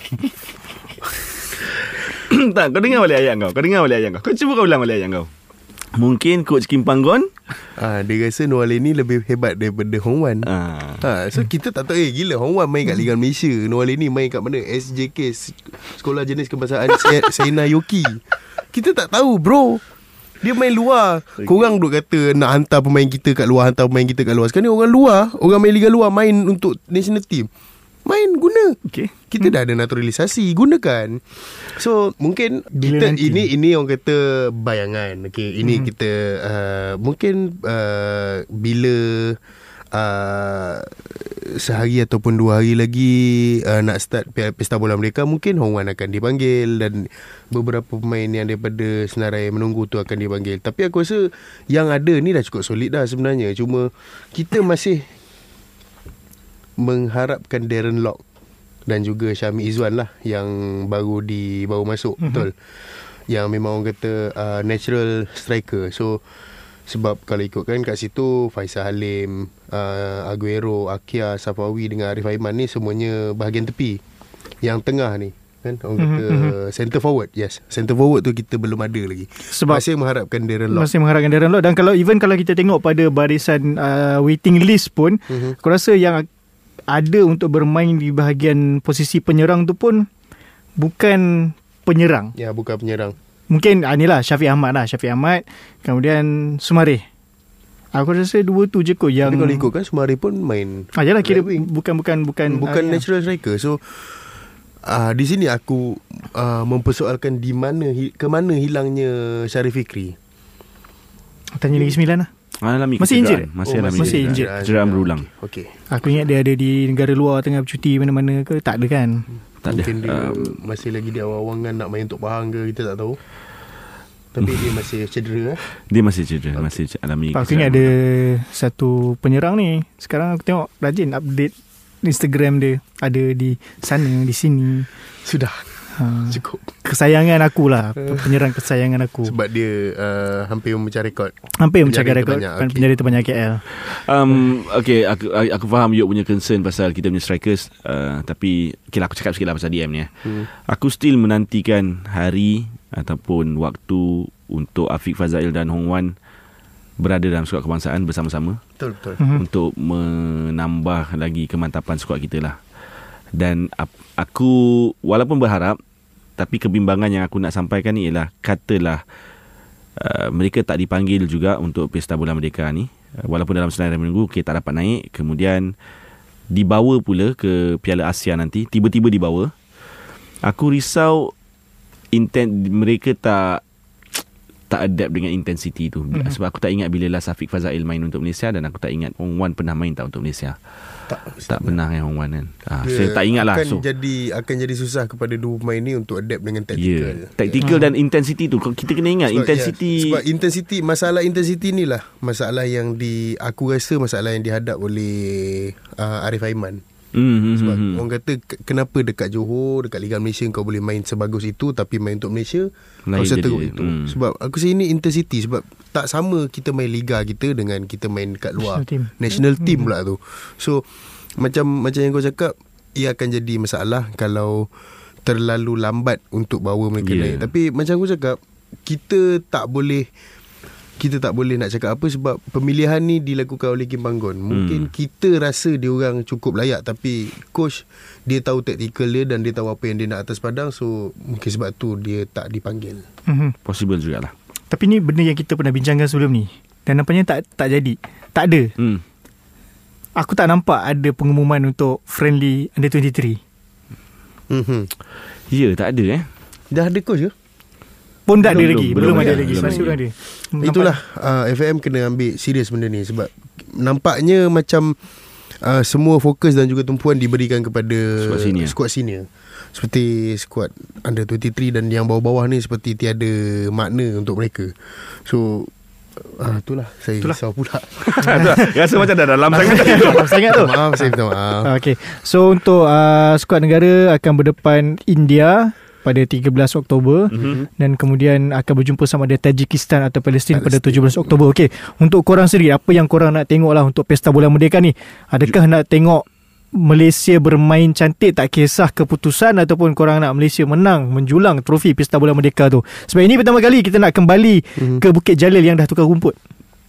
tak, kau dengar balik ayat kau. Kau dengar balik ayat kau. Kau cuba kau ulang balik ayat kau. Mungkin coach Kim Panggon? Uh, Dia rasa Nualeni lebih hebat daripada Hong Wan. Uh, Ha, so kita tak tahu Eh gila Hong Wan main kat Liga Malaysia. Noel ni main kat mana? SJK Sekolah Jenis Kebangsaan Se- Sena Yoki. Kita tak tahu bro. Dia main luar. Korang duk kata Nak hantar pemain kita kat luar Hantar pemain kita kat luar. Sekarang ni orang luar Orang main Liga luar Main untuk national team Main guna. Okay kita dah ada naturalisasi gunakan. So mungkin Bila kita nanti? ini ini orang kata bayangan. Okey ini hmm. kita uh, mungkin uh, bila uh, sehari ataupun dua hari lagi uh, nak start pesta bola mereka mungkin Hong Wan akan dipanggil dan beberapa pemain yang daripada senarai menunggu tu akan dipanggil. Tapi aku rasa yang ada ni dah cukup solid dah sebenarnya. Cuma kita masih mengharapkan Darren Lock dan juga Syami Izwan lah yang baru di baru masuk mm-hmm. betul? Yang memang orang kata uh, natural striker. So sebab kalau ikutkan kat situ Faisal Halim uh, Aguero Akia Safawi dengan Arif Aiman ni semuanya bahagian tepi. Yang tengah ni kan? Orang kata mm-hmm. center forward. Yes center forward tu kita belum ada lagi. Sebab- masih mengharapkan Darren Lock. Masih mengharapkan Darren Lock. Dan kalau even kalau kita tengok pada barisan uh, waiting list pun Mhm. Aku rasa yang ada untuk bermain di bahagian posisi penyerang tu pun bukan penyerang. Ya bukan penyerang Mungkin ah, ni lah Syafiq Ahmad lah Syafiq Ahmad Kemudian Sumareh Aku rasa dua tu je kot yang Tapi kalau ikutkan Sumari pun main ah, Yalah kira right wing. bukan bukan bukan Bukan ah, ya. natural striker So uh, Di sini aku uh, Mempersoalkan di mana Ke mana hilangnya Syarif Fikri Tanya lagi sembilan lah Alami Masih injured? Masih Oh, alami masih injured. Cederaan berulang. Okay Aku ingat dia ada di negara luar Tengah bercuti mana-mana ke? Tak ada kan? Tak ada. Mungkin dia um, Masih lagi di awal-awangan Nak main untuk Pahang ke Kita tak tahu. Tapi dia masih cedera eh. Dia masih cedera Masih c- alami Aku ingat ada Satu penyerang ni. Sekarang aku tengok Rajin update Instagram dia. Ada di sana Di sini. Sudah ha, Cukup. Kesayangan aku lah. Penyerang kesayangan aku. Sebab dia uh, Hampir memecah rekod. Hampir mencakap rekod. terbanyak, okay. Penjara terbanyak KL Um, okay, aku aku faham Yop punya concern pasal kita punya strikers. Uh, Tapi, okay lah, aku cakap sikit lah pasal DM ni eh. hmm. Aku still menantikan hari Ataupun waktu Untuk Afiq Fazail dan Hong Wan Berada dalam skuad kebangsaan bersama-sama. Betul betul. Mhm. Untuk menambah lagi kemantapan skuad kita lah. Dan aku Walaupun berharap Tapi kebimbangan yang aku nak sampaikan ni Ialah Katalah uh, Mereka tak dipanggil juga Untuk Pesta Bulan Merdeka ni. Uh, Walaupun dalam senarai minggu Okay tak dapat naik. Kemudian Dibawa pula ke Piala Asia nanti. Tiba-tiba dibawa. Aku risau intent mereka tak tak adapt dengan intensity tu Mhm. mm-hmm. sebab aku tak ingat bila last Afiq Fazail main untuk Malaysia dan aku tak ingat Hong Wan pernah main tak untuk Malaysia Tak tak pernah kan Hong Wan kan ah, saya tak ingat lah akan so jadi akan jadi susah kepada dua pemain ni untuk adapt dengan ya tactical. yeah. tactical dan intensity tu kita kena ingat Sebab, intensity ya, sebab intensity masalah intensity ni lah masalah yang di aku rasa masalah yang dihadap oleh uh, Arif Aiman. Mm-hmm. Sebab hmm. orang kata ke- kenapa dekat Johor, dekat Liga Malaysia kau boleh main sebagus itu tapi main untuk Malaysia Lain kau seteruk itu. hmm. Sebab aku rasa ini intensity sebab tak sama kita main liga kita dengan kita main kat luar. National team. National team pula tu. So macam macam yang kau cakap ia akan jadi masalah kalau terlalu lambat untuk bawa mereka yeah. naik. Tapi macam aku cakap kita tak boleh kita tak boleh nak cakap apa sebab pemilihan ni dilakukan oleh Kim Panggon. Mungkin Hmm. kita rasa dia orang cukup layak tapi coach dia tahu taktikal dia dan dia tahu apa yang dia nak atas padang so mungkin sebab tu dia tak dipanggil. Mhm. possible jugalah Tapi ni benda yang kita pernah bincangkan sebelum ni Dan nampaknya tak tak jadi Tak ada hmm. Aku tak nampak ada pengumuman untuk friendly under 23 Mhm. ya tak ada eh Dah ada coach ke? Pun tak ada Belum, lagi belum, Belum, ada ada, lagi belum Masih belum ada Itulah uh, FAM kena ambil serius benda ni sebab nampaknya macam uh, semua fokus dan juga tumpuan diberikan kepada Skuad senior. skuad senior. Seperti skuad under 23 dan yang bawah-bawah ni seperti tiada makna untuk mereka. So uh, itulah saya Itulah. risau pula. rasa macam dah dalam sangat Maaf sangat tu maaf saya minta maaf. Ah, Okay So untuk uh, skuad negara akan berdepan India pada 13 Oktober mm-hmm. dan kemudian akan berjumpa sama ada Tajikistan atau Palestin pada 17 Oktober. Okey, untuk korang sendiri apa yang korang nak tengok lah untuk Pesta Bola Merdeka ni? Adakah nak tengok Malaysia bermain cantik tak kisah keputusan ataupun korang nak Malaysia menang menjulang trofi Pesta Bola Merdeka tu. Sebab ini pertama kali kita nak kembali mm-hmm. ke Bukit Jalil yang dah tukar rumput.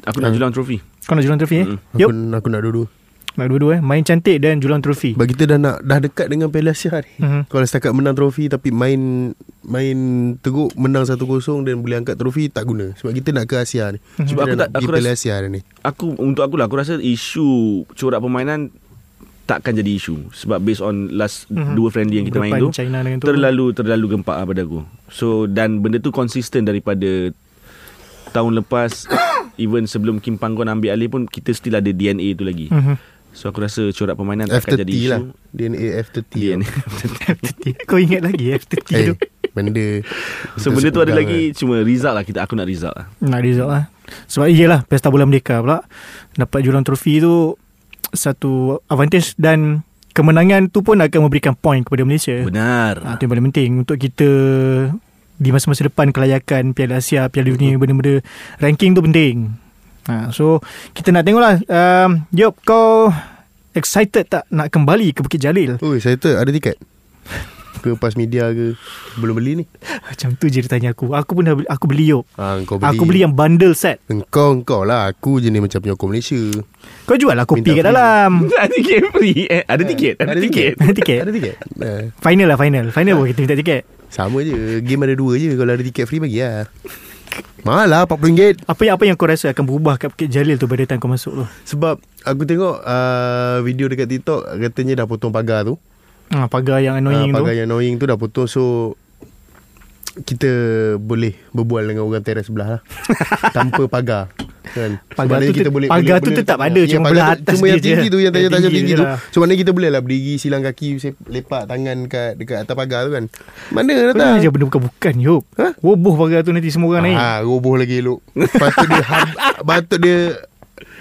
aku nak julang trofi Kau nak julang trofi eh? Mm. Aku, aku nak dua-dua. Nak dua-dua eh. Main cantik dan julang trofi. Bagi kita dah nak dah dekat dengan Piala Asia ni. Mhm. Kalau setakat menang trofi tapi main main teruk menang 1-0 dan boleh angkat trofi tak guna. Sebab kita nak ke Asia ni. Sebab Kita aku nak tak- pergi aku Piala rasa- Asia ni. aku untuk aku lah aku rasa isu corak permainan takkan jadi isu sebab based on last Mhm. mm-hmm. dua friendly yang kita main Depan tu China dengan tu. terlalu terlalu gempak lah pada aku. So dan benda tu konsisten daripada tahun lepas even sebelum Kim Panggon ambil alih pun kita still ada DNA tu lagi. Mhm. So aku rasa corak permainan takkan jadi F30 isu. lah. DNA F30. DNA. Kau ingat lagi F30 Eh, tu benda so benda tu ada lagi cuma result lah kita aku nak result lah. Nak result lah Sebab iyalah Pesta Bola Merdeka pula Dapat julang trofi tu Satu advantage Dan Kemenangan tu pun akan memberikan point kepada Malaysia Benar. ha, Itu yang paling penting Untuk kita Di masa-masa depan Kelayakan Piala Asia Piala Dunia Benda-benda Ranking tu penting ha, So Kita nak tengok lah um, Yop kau Excited tak Nak kembali ke Bukit Jalil? Oi, saya tu ada tiket. Ke pas media ke? Belum beli ni. Macam tu je dia tanya aku. Aku pun dah beli, Aku beli Yop ha, Kau beli. Aku beli yang bundle set. Engkau engkau lah. Aku jenis macam penyokong Malaysia. Kau jual lah kopi Minta kat free. dalam. Ada tiket free eh, Ada tiket Ada tiket. Ada tiket. Ada tiket. Ha, Final lah final. Final pun kita minta tiket. Sama je. Game ada dua je. Kalau ada tiket free bagi lah Mahal lah RM40 Apa yang apa yang kau rasa akan berubah kat Bukit Jalil tu pada time kau masuk tu? Sebab Aku tengok uh, Video dekat TikTok Katanya dah potong pagar tu Ha, pagar yang annoying Ah, tu. pagar yang annoying tu dah potong So Kita boleh Berbual dengan orang teras sebelah lah Tanpa pagar kan? Pagar tu te- pagar tu tetap ada, cuma pagar belah tu- atas Cuma yang dia je. tinggi tu Yang tajam-tajam tinggi tinggi tu lah. So maknanya kita boleh lah Berdiri silang kaki Lepak tangan kat Dekat atas pagar tu kan Mana Kau datang je benda bukan-bukan Yop. Ha? Roboh pagar tu nanti semua orang naik. Ah, roboh lagi elok Patut dia hab- Patut dia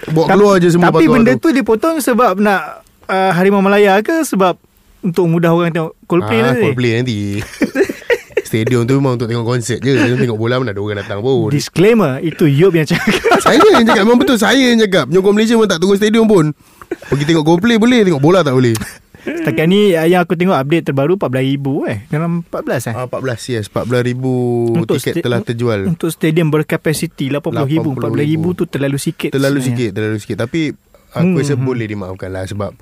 Bawa keluar je semua Tapi benda tu dipotong sebab nak uh, Harimau Malaya ke sebab untuk mudah orang tengok Coldplay ah, nanti. Coldplay nanti Stadium tu memang untuk tengok konsert je Jangan tengok bola mana ada orang datang pun Disclaimer itu Yop yang cakap. Saya yang cakap Memang betul saya yang cakap Penyokong Malaysia pun tak tunggu stadium pun Pergi tengok Coldplay boleh Tengok bola tak boleh Setakat ni uh, yang aku tengok update terbaru 14,000 eh. Dalam 14 eh. ah, 14 yes 14,000 tiket sta- telah terjual Untuk stadium berkapasiti 80,000. 80,000. 14,000 tu terlalu sikit. Terlalu sebenarnya. sikit Terlalu sikit Tapi Aku Hmm, rasa hmm. boleh dimaafkan lah Sebab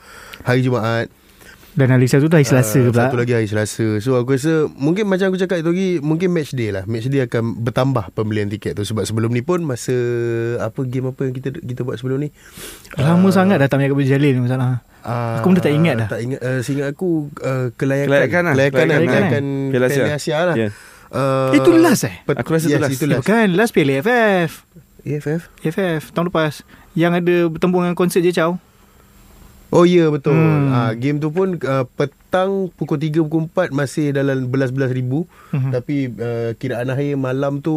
Hari Jumaat Dan hari Sabtu tu hari Selasa Ah, pula. Satu lagi hari Selasa So aku rasa Mungkin macam aku cakap itu lagi Mungkin match day lah Match day akan bertambah Pembelian tiket tu Sebab sebelum ni pun Masa Apa game apa yang kita kita buat sebelum ni Lama Ah, sangat dah tak punya Jalil ni masalah. Ah, Aku pun dah tak ingat dah. Tak ingat uh, Seingat aku uh, Kelayakan Kelayakan lah. Kelayakan, Kelayakan, kelayakan, eh? kelayakan Piala Asia. Asia lah Ya. uh, Itu last eh? pet- Aku rasa tu yes, last. itu Eh, last bukan last Piala AFF. EFF AFF tahun lepas yang ada bertembung dengan konsert je Chow. Oh ya yeah, betul Hmm. hmm. ah, Game tu pun uh, Petang Pukul 3 Pukul 4 Masih dalam Belas-belas ribu Mhm. Tapi uh, Kiraan akhir malam tu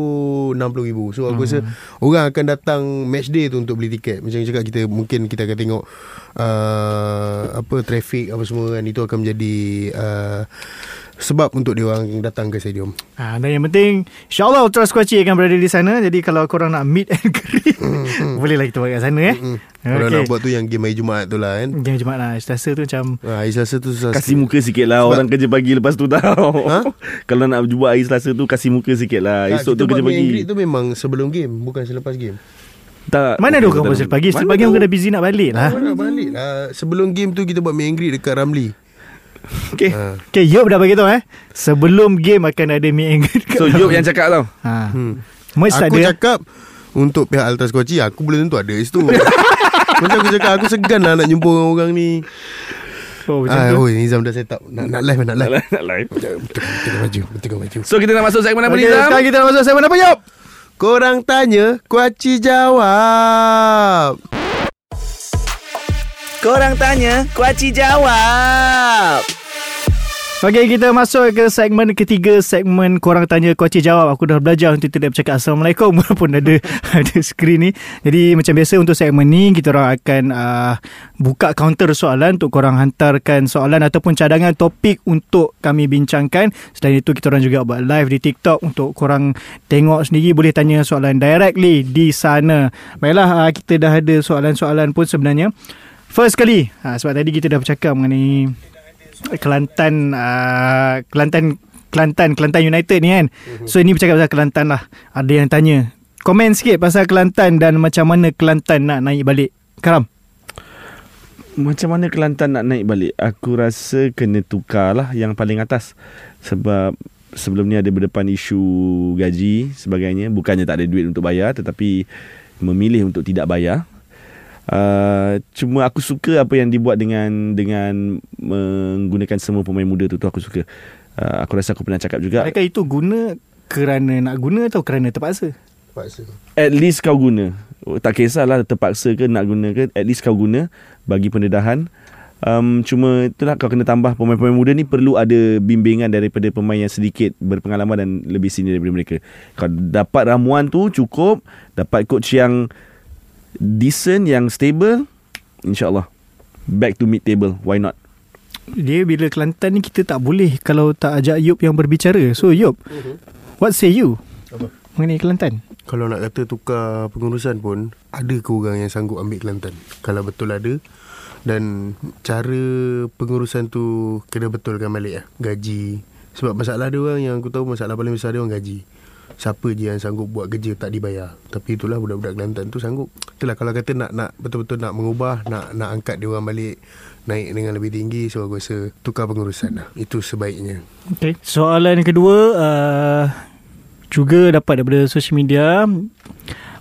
60 ribu So aku Hmm. rasa Orang akan datang Match day tu Untuk beli tiket Macam yang cakap kita Mungkin kita akan tengok uh, Apa Traffic Apa semua kan Itu akan menjadi uh, Sebab untuk dia orang Datang ke stadium. Ha, dan yang penting InsyaAllah Ultra Squatchy akan berada di sana. Jadi kalau korang nak meet and greet Bolehlah kita buat kat sana eh. Hmm. Kalau Okay. nak buat tu Yang game hari Jumaat tu lah kan. Jangan Jumaat lah Selasa tu macam Ah, hari Selasa tu susah Kasih muka sikit lah Orang kerja pagi lepas tu tau. Ha? Kalau nak buat hari Selasa tu Kasih muka sikit lah. Tak, Esok kita tu kerja meet and pagi. greet tu memang sebelum game Bukan selepas game. Tak, Mana ada orang pasal pagi? Mana pagi orang dah busy nak balik lah. Ah, nak balik lah. Sebelum game tu kita buat meet and greet dekat Ramli Okay. Ha. Okay Yop dah bagi tahu eh. Sebelum game akan ada meet and greet So. Yop yang cakap tau. Ha. hmm. Aku ada cakap Untuk pihak Altas Koci Aku belum tentu ada situ. Macam aku cakap Aku segan lah nak jumpa orang-orang ni. Oh macam ah, tu. Oh Nizam dah set up. Nak, nak live nak live. Nak nak live. Tengok baju Tengok baju. So kita nak masuk segmen apa Okay, ni Zam? sekarang kita nak masuk segmen apa Yop Korang tanya Kuaci jawab Korang tanya, Kuaci jawab. Okay kita masuk ke segmen ketiga Segmen korang tanya Kuaci jawab. Aku dah belajar untuk tidak bercakap Assalamualaikum Walaupun ada ada skrin ni. Jadi macam biasa untuk segmen ni Kita orang akan uh, Buka counter soalan Untuk korang hantarkan soalan Ataupun cadangan topik Untuk kami bincangkan. Selain itu kita orang juga buat live di TikTok Untuk korang tengok sendiri. Boleh tanya soalan directly di sana. Baiklah uh, kita dah ada soalan-soalan pun sebenarnya First kali uh, Sebab tadi kita dah bercakap mengenai Kelantan uh, Kelantan Kelantan Kelantan United ni kan? So ini bercakap pasal Kelantan lah. Ada yang tanya Komen sikit pasal Kelantan Dan macam mana Kelantan nak naik balik? Karam. Macam mana Kelantan nak naik balik? Aku rasa kena tukar lah Yang paling atas. Sebab Sebelum ni ada berdepan isu gaji Sebagainya. Bukannya tak ada duit untuk bayar Tetapi Memilih untuk tidak bayar uh, Cuma aku suka Apa yang dibuat dengan Dengan Menggunakan semua pemain muda tu tu Aku suka. Uh, Aku rasa aku pernah cakap juga. Adakah itu guna Kerana nak guna Atau kerana terpaksa? Paksa At least kau guna. Tak kisahlah terpaksa ke nak guna ke At least kau guna Bagi pendedahan. Um, Cuma itulah kau kena tambah Pemain-pemain muda ni perlu ada bimbingan Daripada pemain yang sedikit berpengalaman Dan lebih senior daripada mereka. Kau dapat ramuan tu cukup Dapat coach yang Decent Yang stable InsyaAllah. Back to mid table Why not? Dia bila Kelantan ni Kita tak boleh Kalau tak ajak Yop yang berbicara. So Yop What say you? Apa? Mengenai Kelantan. Kalau nak kata tukar pengurusan pun Ada ke orang yang sanggup ambil Kelantan? Kalau betul ada Dan cara pengurusan tu Kena betulkan balik lah. Gaji. Sebab masalah dia orang yang aku tahu masalah paling besar dia orang gaji. Siapa je yang sanggup buat kerja tak dibayar. Tapi itulah budak-budak Kelantan tu sanggup. Itulah kalau kata nak nak betul-betul nak mengubah, nak nak angkat dia orang balik naik dengan lebih tinggi so aku rasa tukar pengurusan lah. Itu sebaiknya. Okay. Soalan kedua uh, juga dapat daripada social media.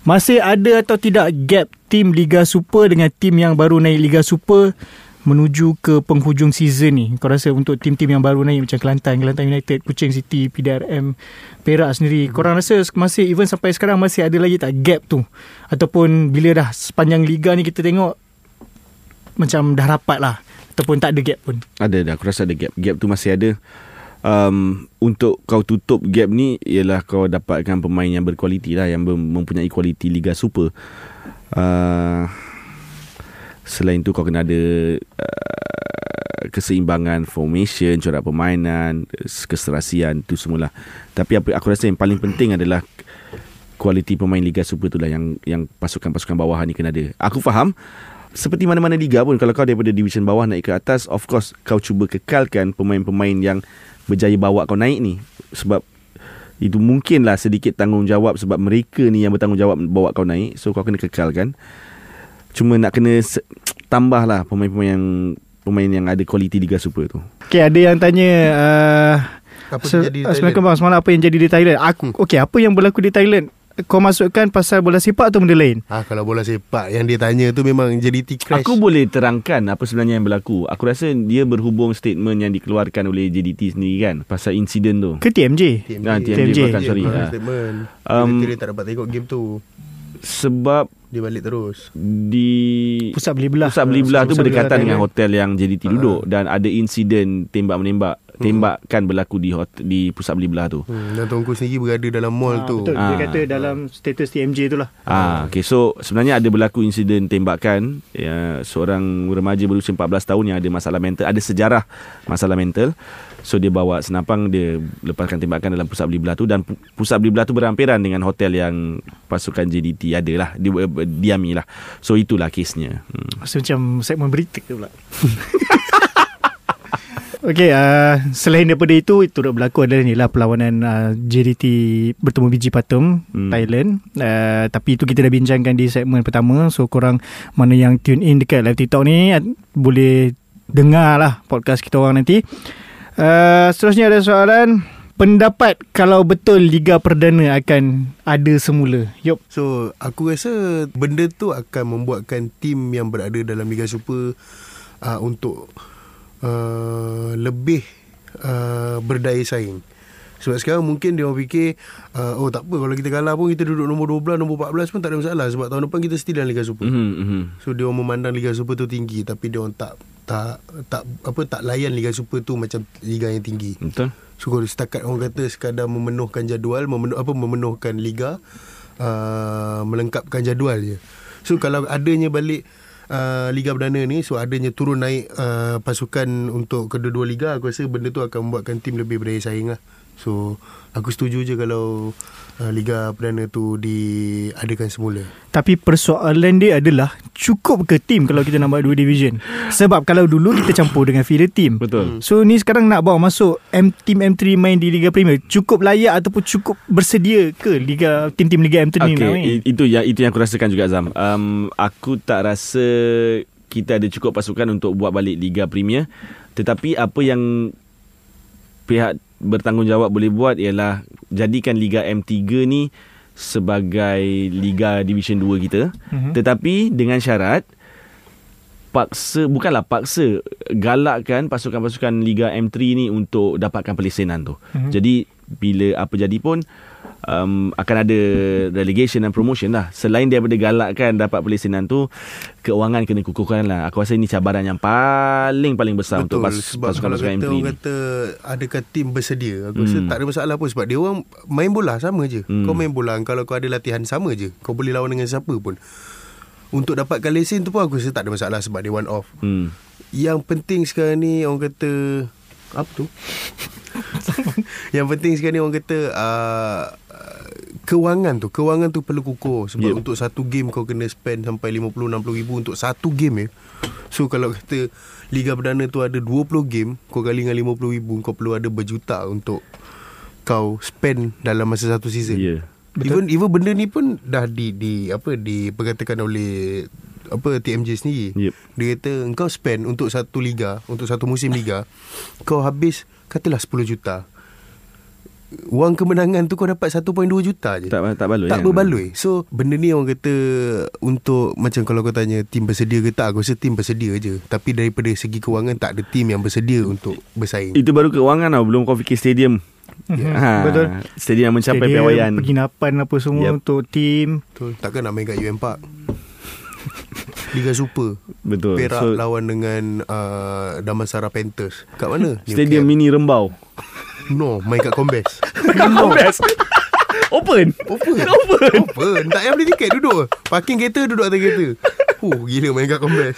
Masih ada atau tidak gap tim Liga Super dengan tim yang baru naik Liga Super menuju ke penghujung season ni? Kau rasa untuk tim-tim yang baru naik macam Kelantan, Kelantan United, Kuching City, PDRM, Perak sendiri. Hmm. Korang rasa masih even sampai sekarang masih ada lagi tak gap tu? Ataupun bila dah sepanjang liga ni kita tengok macam dah rapat lah ataupun tak ada gap pun. Ada dah, aku rasa ada gap. Gap tu masih ada. Um, untuk kau tutup gap ni ialah kau dapatkan pemain yang berkualiti lah yang mempunyai kualiti Liga Super. Uh, selain tu kau kena ada uh, keseimbangan formation, corak permainan, keserasian tu semualah. Tapi apa aku rasa yang paling penting adalah kualiti pemain Liga Super tu lah yang yang pasukan-pasukan bawah ni kena ada. Aku faham seperti mana-mana liga pun kalau kau daripada division bawah naik ke atas of course kau cuba kekalkan pemain-pemain yang berjaya bawa kau naik ni sebab itu mungkinlah sedikit tanggungjawab sebab mereka ni yang bertanggungjawab bawa kau naik so kau kena kekalkan cuma nak kena tambah lah pemain-pemain yang pemain yang ada kualiti Liga Super tu. Okay, ada yang tanya uh, Apa yang jadi di Assalamualaikum bang, semalam apa yang jadi di Thailand? Aku, okay, apa yang berlaku di Thailand? Kau masukkan pasal bola sepak atau benda lain? Ah kalau bola sepak yang dia tanya tu memang JDT crash. Aku boleh terangkan apa sebenarnya yang berlaku. Aku rasa dia berhubung statement yang dikeluarkan oleh JDT sendiri kan pasal insiden tu. Ke TMJ? TMJ. Ah, TMJ, bahkan, sorry. Yeah, Ah. statement. Um, dia tak dapat tengok game tu. Sebab Dia balik terus. di Pusat beli belah. Pusat beli belah tu Pusat berdekatan belah dengan hotel yang JDT duduk dan ada insiden tembak menembak. Tembakan berlaku di hotel, di pusat beli belah tu. Hmm, dan Tuanku sendiri berada dalam mall Ah, tu. Betul, dia Ah. kata dalam status TMJ tu lah. Ah, okay, so sebenarnya ada berlaku insiden tembakan ya, seorang remaja berusia 14 tahun yang ada masalah mental, ada sejarah masalah mental. So dia bawa senapang dia lepaskan tembakan dalam pusat beli belah tu dan pu- pusat beli belah tu berhampiran dengan hotel yang pasukan JDT ada lah di, uh, diami lah. So itulah kesnya. Hmm. Rasa macam segmen berita tu pula. Okey, uh, selain daripada itu, itu dah berlaku adalah ni lah perlawanan uh, JDT bertemu Biji Patum, Hmm. hmm. Thailand. Uh, tapi itu kita dah bincangkan di segmen pertama. So, korang mana yang tune in dekat live TikTok ni, uh, boleh dengar lah podcast kita orang nanti. Uh, seterusnya ada soalan, pendapat kalau betul Liga Perdana akan ada semula? Yup. So aku rasa benda tu akan membuatkan tim yang berada dalam Liga Super uh, untuk uh, lebih uh, berdaya saing. Sebab sekarang mungkin dia orang fikir uh, oh tak apa kalau kita kalah pun kita duduk nombor 12 nombor 14 pun tak ada masalah sebab tahun depan kita still dalam Liga Super. Mm-hmm, mm-hmm. So dia orang memandang Liga Super tu tinggi tapi dia orang tak tak tak apa tak layan Liga Super tu macam liga yang tinggi. Betul? So kalau setakat orang kata sekadar memenuhkan jadual, memenuh, apa memenuhkan liga, uh, melengkapkan jadual je. So kalau adanya balik uh, liga perdana ni, so adanya turun naik uh, pasukan untuk kedua-dua liga, aku rasa benda tu akan membuatkan tim lebih berdaya saing lah. So aku setuju je kalau uh, liga perdana tu diadakan semula. Tapi persoalan dia adalah cukup ke tim kalau kita nak buat dua division? Sebab kalau dulu kita campur dengan feeder team. Betul. So ni sekarang nak bawa masuk M team M3 main di Liga Premier cukup layak ataupun cukup bersedia ke liga tim-tim Liga M3 ni nak main? Okay, itu yang itu yang aku rasakan juga Zam. Um, aku tak rasa kita ada cukup pasukan untuk buat balik Liga Premier. Tetapi apa yang pihak bertanggungjawab boleh buat ialah jadikan Liga M3 ni sebagai Liga Division 2 kita. Mhm. Tetapi dengan syarat paksa bukanlah paksa galakkan pasukan-pasukan Liga M3 ni untuk dapatkan pelesenan tu. Mhm. Jadi bila apa jadi pun um, akan ada relegation dan promotion lah. Selain daripada galakkan dapat pelesenan tu, keuangan kena kukuhkan lah. Aku rasa ini cabaran yang paling paling besar untuk pas, sebab pasukan-pasukan kata M3 orang ni. kata adakah tim bersedia aku rasa Hmm. tak ada masalah pun sebab dia orang main bola sama je Hmm. kau main bola kalau kau ada latihan sama je kau boleh lawan dengan siapa pun untuk dapatkan lesen tu pun aku rasa tak ada masalah sebab dia one off Hmm. yang penting sekarang ni orang kata apa tu yang penting sekarang ni orang kata uh, kewangan tu kewangan tu perlu kukuh sebab Yep. yep. untuk satu game kau kena spend sampai 50 60 ribu untuk satu game ya. So kalau kata Liga Perdana tu ada 20 game kau kali dengan 50 ribu kau perlu ada berjuta untuk kau spend dalam masa satu season. Ya. Even even benda ni pun dah di di apa diperkatakan oleh apa TMJ sendiri. Yep. Dia kata engkau spend untuk satu liga, untuk satu musim liga, kau habis katalah 10 juta. Wang kemenangan tu kau dapat 1.2 juta je. Tak tak baloi. tak kan? berbaloi. So benda ni orang kata untuk macam kalau kau tanya tim bersedia ke tak, aku rasa tim bersedia je. Tapi daripada segi kewangan tak ada tim yang bersedia untuk bersaing. Itu baru keuangan tau Belum kau fikir stadium ha, Betul. Stadium yang mencapai Stadium, piawaian Penginapan apa semua Yep. untuk tim. Betul. Takkan nak main kat UM Park. Liga Super. Betul Perak so, lawan dengan uh, Damansara Panthers. Kat mana? Stadium mini Rembau No, main kat Combes. Best Open Open. Open. Open. Tak payah beli tiket duduk. Parking kereta duduk atas kereta. Huh, gila main kat Combes.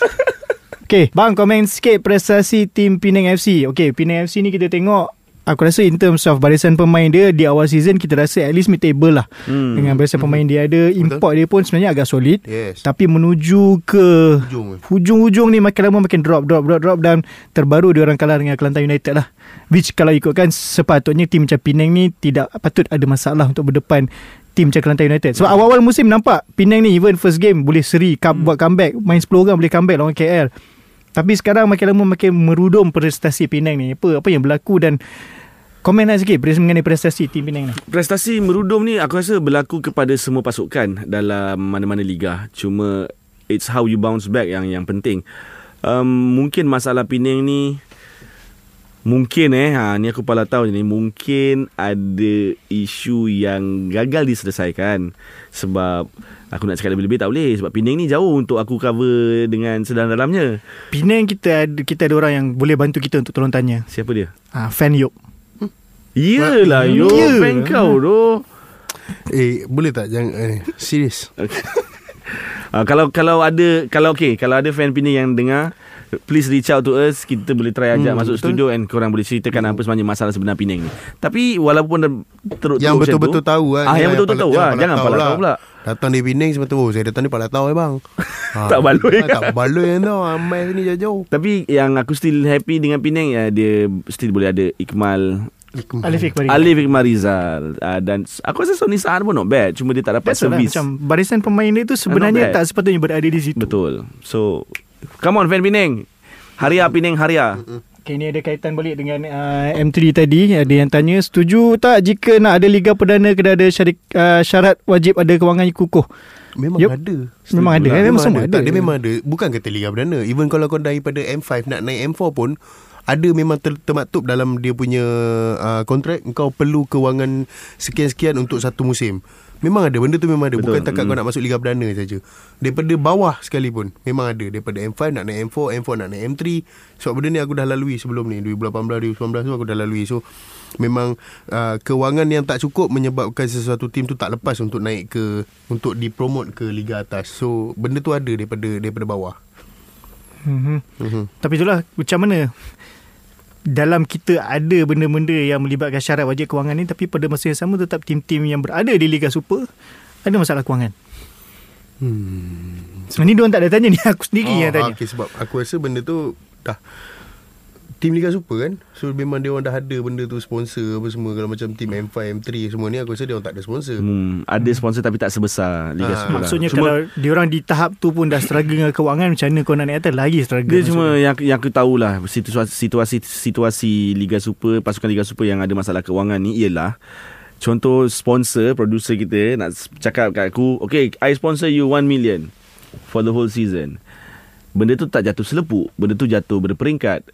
Okay, bang komen sikit prestasi tim Penang FC. Okay, Penang FC ni kita tengok Aku rasa in terms of barisan pemain dia Di awal season kita rasa at least mid table lah Hmm. Dengan barisan pemain dia ada Import dia pun sebenarnya agak solid Yes. Tapi menuju ke Hujung. Hujung-hujung ni makin lama makin drop drop drop drop dan terbaru dia orang kalah dengan Kelantan United lah. Which kalau ikutkan sepatutnya tim macam Penang ni tidak patut ada masalah untuk berdepan tim macam Kelantan United. Sebab awal-awal musim nampak Penang ni even first game boleh seri come, buat comeback, main 10 orang boleh comeback lawan KL. Tapi sekarang makin lama makin merudum prestasi Penang ni. Apa apa yang berlaku dan komen lah sikit mengenai prestasi tim Penang ni. Prestasi merudum ni aku rasa berlaku kepada semua pasukan dalam mana-mana liga. Cuma it's how you bounce back yang yang penting. Um, mungkin masalah Penang ni mungkin eh ha ni aku pala tahu ni mungkin ada isu yang gagal diselesaikan sebab aku nak cakap lebih-lebih tak boleh sebab Penang ni jauh untuk aku cover dengan sedalam-dalamnya. Penang kita ada kita ada orang yang boleh bantu kita untuk tolong tanya. Siapa dia? Ah, fan Yop. Iyalah yo Ya. fan kau doh. Eh, boleh tak jangan eh, serius. Uh, kalau kalau ada kalau okey kalau ada fan Penang yang dengar please reach out to us kita boleh try ajak Hmm, masuk betul. studio and korang boleh ceritakan apa sebenarnya masalah sebenar Penang ni. Tapi walaupun teruk Yang betul-betul tahu kan. Ah yang betul-betul tahu ah jangan pala tahu pula. Datang di Penang sebab oh saya datang ni pala tahu eh bang. ha, Tak baloi. Tak baloi kan tau. Amai sini jauh-jauh. Tapi yang aku still happy dengan Penang ya dia still boleh ada Ikmal Alif Rizal uh, dan aku rasa Sony Saan pun not bad cuma dia tak dapat That's all lah. servis. Macam barisan pemain dia tu sebenarnya bad. tak sepatutnya berada di situ. Betul. So come on fan Penang. Haria Penang Haria. Okay, ini ada kaitan balik dengan uh, M3 tadi. Ada yang tanya, setuju tak jika nak ada Liga Perdana kena ada syarik, uh, syarat wajib ada kewangan kukuh? Memang Yup. ada. Memang ada, Lah, eh? Memang semua ada. Tak, dia memang ada. Bukan kata Liga Perdana. Even kalau kau daripada M5 nak naik M4 pun, ada memang ter, termaktub dalam dia punya uh, kontrak kau perlu kewangan sekian-sekian untuk satu musim. Memang ada benda tu memang ada Betul. bukan takat Mm. kau nak masuk liga perdana saja. Daripada bawah sekalipun memang ada daripada M5 nak naik M4, M4 nak naik M3. Sebab benda ni aku dah lalui sebelum ni 2018 2019 tu aku dah lalui. So memang uh, kewangan yang tak cukup menyebabkan sesuatu tim tu tak lepas untuk naik ke untuk dipromote ke liga atas. So benda tu ada daripada daripada bawah. Mm-hmm. Mhm. Tapi itulah macam mana dalam kita ada benda-benda yang melibatkan syarat wajib kewangan ni tapi pada masa yang sama tetap tim-tim yang berada di Liga Super ada masalah kewangan. Hmm. Sebenarnya dia orang tak ada tanya ni aku sendiri yang tanya. Okay, sebab aku rasa benda tu dah tim Liga Super kan. So memang dia orang dah ada benda tu sponsor apa semua kalau macam tim M5, M3 semua ni aku rasa dia orang tak ada sponsor. Hmm, ada sponsor tapi tak sebesar Liga Ah, Super lah. Maksudnya Cuma- kalau dia orang di tahap tu pun dah struggle dengan kewangan macam mana kau nak naik atas lagi struggle. Dia cuma yang yang aku tahulah situasi situasi situasi Liga Super pasukan Liga Super yang ada masalah kewangan ni ialah contoh sponsor producer kita nak cakap kat aku okay I sponsor you 1 million for the whole season benda tu tak jatuh selepuk benda tu jatuh berperingkat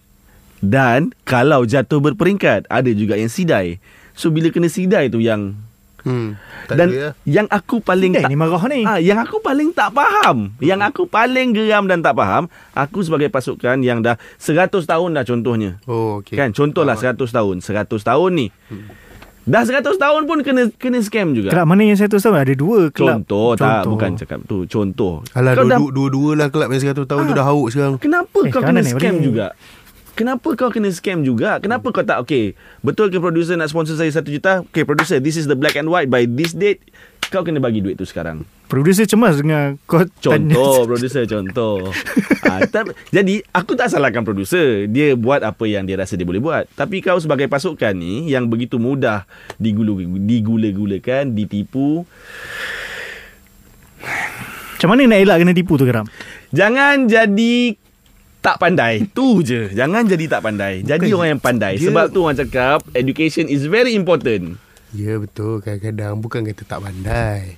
dan kalau jatuh berperingkat ada juga yang sidai so bila kena sidai tu yang Hmm. Tak dan ada ya. yang aku paling Eh, tak ni marah ni. Ah, yang aku paling tak faham, yang aku paling geram dan tak faham, aku sebagai pasukan yang dah 100 tahun dah contohnya. Oh, okey. Kan contohlah 100 tahun, 100 tahun ni. Dah 100 tahun pun kena kena scam juga. Kelab mana yang saya tahu ada dua kelab. Contoh, tak bukan cakap tu, contoh. Alah Kau dua, dah- dua, dua-dua lah kelab yang 100 tahun tu Ah. dah hauk sekarang. Kenapa Eh, kau kena scam balik. juga? Kenapa kau kena scam juga? Kenapa kau tak okay? Betul ke producer nak sponsor saya 1 juta? Okay, producer, this is the black and white by this date. Kau kena bagi duit tu sekarang. Producer cemas dengan kau Contoh producer contoh. ha, tapi, jadi aku tak salahkan producer. Dia buat apa yang dia rasa dia boleh buat. Tapi kau sebagai pasukan ni yang begitu mudah digula-gulakan, ditipu. Macam mana nak elak kena tipu tu Geram? Jangan jadi tak pandai. Tu je. Jangan jadi tak pandai. Jadi Bukan. orang yang pandai. Dia- Sebab tu orang cakap education is very important. Ya betul Kadang-kadang Bukan kata tak pandai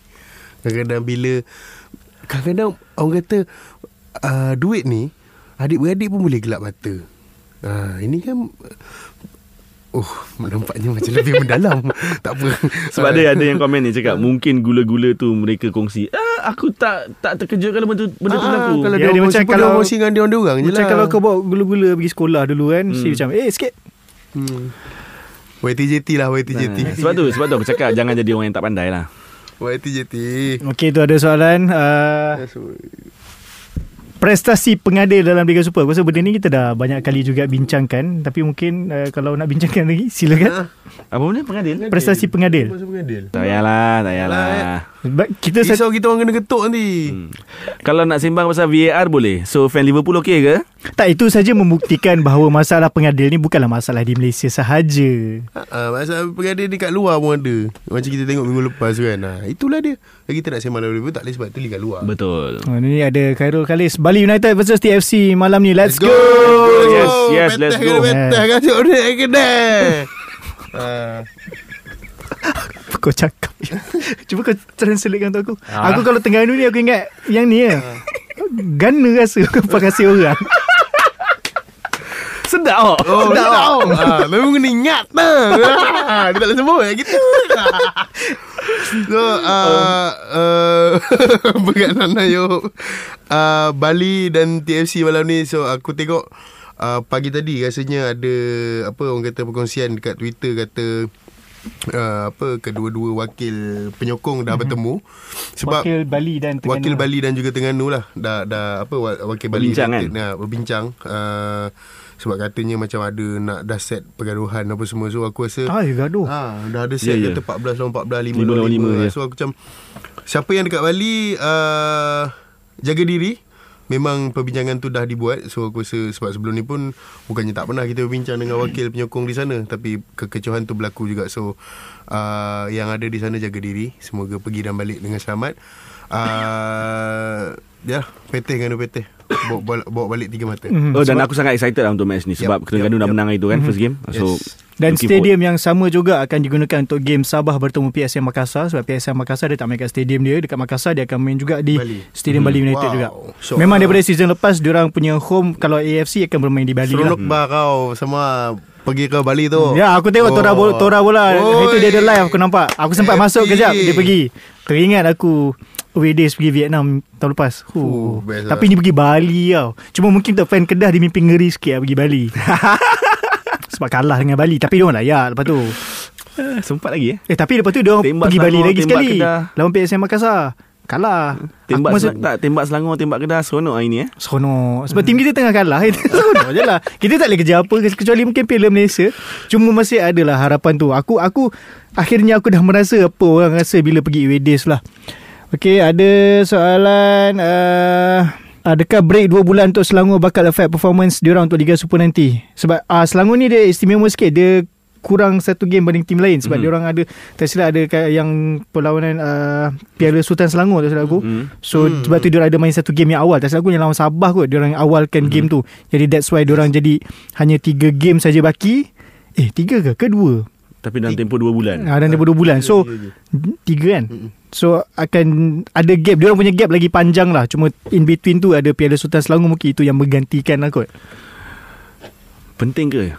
Kadang-kadang bila Kadang-kadang Orang kata uh, Duit ni Adik-beradik pun boleh gelap mata uh, Ini kan Oh Nampaknya macam lebih mendalam Tak apa Sebab ada ada yang komen ni cakap mungkin gula-gula tu mereka kongsi. Ah aku tak tak terkejut kalau benda tu benda tu ah, berlaku. Kalau Ya, dia, dia macam kalau- emosi dengan dia orang je Macam lah kalau kau bawa gula-gula pergi sekolah dulu kan hmm. Hmm. Si macam Eh sikit hmm. YTJT lah YTJT Nah, sebab tu sebab tu aku cakap jangan jadi orang yang tak pandai lah. YTJT Okey tu ada soalan uh, Prestasi pengadil dalam Liga Super Aku rasa benda ni kita dah banyak kali juga bincangkan Tapi mungkin uh, kalau nak bincangkan lagi Silakan Apa benda pengadil? Prestasi pengadil Tak payahlah, tak payahlah. Sebab kita Risau kita orang kena ketuk nanti Hmm. Kalau nak sembang pasal VAR boleh. So fan Liverpool okey ke? Tak itu saja membuktikan bahawa masalah pengadil ni bukanlah masalah di Malaysia sahaja. Ah, masa pengadil ni kat luar pun ada Macam kita tengok minggu lepas kan ah, Itulah dia kita nak sembang lalu Tak boleh sebab tu liga luar Betul. Oh, ni ada Khairul Khalis Bali United versus TFC malam ni. Let's, go. Yes, yes, let's go. Betah kan Cik Odek kedai Ah, Kau cakap. Cuba kau translatekan untuk aku. Ah. Aku kalau Terengganu ni aku ingat yang ni ya. Gana rasa kau kasih orang. Sedap oh. Oh, sedap tau. Ah, memang kena ingat lah. Ah, Dia tak boleh sebut yang gitu. So, uh, uh, berkaitan Ayub. Uh, Bali dan TFC malam ni. So, aku tengok uh, pagi tadi rasanya ada apa orang kata perkongsian dekat Twitter kata uh, apa kedua-dua wakil penyokong dah bertemu sebab Wakil Bali dan Terengganu. Wakil Bali dan juga Terengganu lah dah dah apa wa- wakil Bali Berbincang kan? nah, berbincang uh, sebab katanya macam ada nak dah set pergaduhan apa semua. So aku rasa Ah, ya gaduh. ha dah ada set ya. kata 14 lawan 14 5 Lima lawan lawan 5, lima, ya. so aku macam siapa yang dekat Bali uh, jaga diri. Memang perbincangan tu dah dibuat. So aku rasa sebab sebelum ni pun Bukannya tak pernah kita berbincang dengan wakil penyokong di sana. Tapi kekecohan tu berlaku juga. So uh, yang ada di sana jaga diri. Semoga pergi dan balik dengan selamat. Uh, Ya, petih dengan petih bawa, bawa, bawa balik tiga mata Mhm. Oh dan aku sangat excited lah untuk match ni sebab Yup, Terengganu yup, dah yup. menang itu kan first game. So Yes. Dan looking stadium yang sama juga akan digunakan untuk game Sabah bertemu PSM Makassar sebab PSM Makassar dia tak main kat stadium dia dekat Makassar dia akan main juga di Bali. Stadium Bali United Wow. juga. So, Memang uh, daripada season lepas diorang punya home kalau AFC akan bermain di Bali lah. Seronok bah kau Sama Pergi ke Bali tu Ya aku tengok oh. Tora bola, Tora bola Oi. Itu dia ada live aku nampak Aku sempat Happy. masuk kejap Dia pergi Teringat aku Away days pergi Vietnam Tahun lepas. Huh. Best Tapi lah. ni pergi Bali tau. Cuma mungkin untuk fan Kedah Dia mimpi ngeri sikit lah pergi Bali. Sebab kalah dengan Bali. Tapi dia orang layak Lepas tu. Eh, sempat lagi eh. Eh tapi lepas tu dia orang pergi Bali lagi sekali. Kedah. Lawan PSM Makassar. Kalah. Tembak Aku masa, tak tembak Selangor, tembak Kedah seronok hari ni eh. Seronok. Sebab tim kita tengah kalah. Seronok je lah. Kita tak boleh kerja apa Kecuali mungkin Piala Malaysia. Cuma masih ada lah harapan tu. Aku aku Akhirnya aku dah merasa Apa orang rasa Bila pergi away days lah Okay ada soalan uh, Adakah break 2 bulan Untuk Selangor Bakal affect performance Diorang untuk Liga Super nanti Sebab uh, Selangor ni dia istimewa sikit Dia kurang satu game banding tim lain sebab mm. diorang ada tak silap ada yang perlawanan uh, Piala Sultan Selangor tak silap aku Hmm. So hmm. sebab tu dia ada main satu game yang awal Tak silap aku yang lawan Sabah kot Dia orang awalkan hmm. game tu Jadi that's why dia orang jadi Hanya tiga game saja baki Eh tiga ke? Ke dua? Tapi dalam tempoh 2 bulan. Ha, dan tempoh dua bulan So Ya, ya, Tiga kan? So akan Ada gap. Dia orang punya gap lagi panjang lah. Cuma in between tu Ada Piala Sultan Selangor Mungkin itu yang menggantikan lah kot. Penting ke?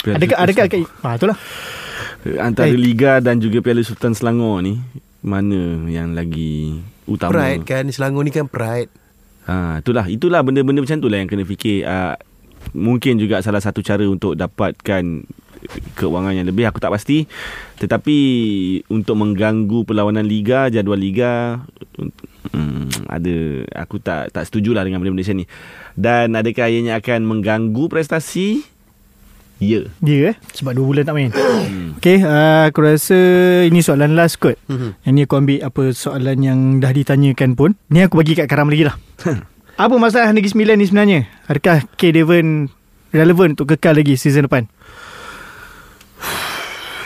Piala Adakah Sultan Adakah Selangor? ha, Itulah. Antara Eh. Liga dan juga Piala Sultan Selangor ni Mana yang lagi utama? Pride kan Selangor ni kan pride. Ha, Itulah. Itulah benda-benda macam tu lah Yang kena fikir. Uh, Mungkin juga salah satu cara Untuk dapatkan Keuangan yang lebih Aku tak pasti. Tetapi Untuk mengganggu Perlawanan Liga Jadual Liga Hmm, ada aku tak tak setujulah dengan benda-benda macam ni. Dan adakah ianya akan mengganggu prestasi? Ya. Dia eh? Sebab 2 bulan tak main. Okay uh, Aku rasa Ini soalan last kot. Mhm. Yang ni aku ambil Apa soalan yang Dah ditanyakan pun. Ni aku bagi kat Karam lagi lah. Apa masalah Negeri Sembilan ni sebenarnya? Adakah K Devon Relevan untuk kekal lagi Season depan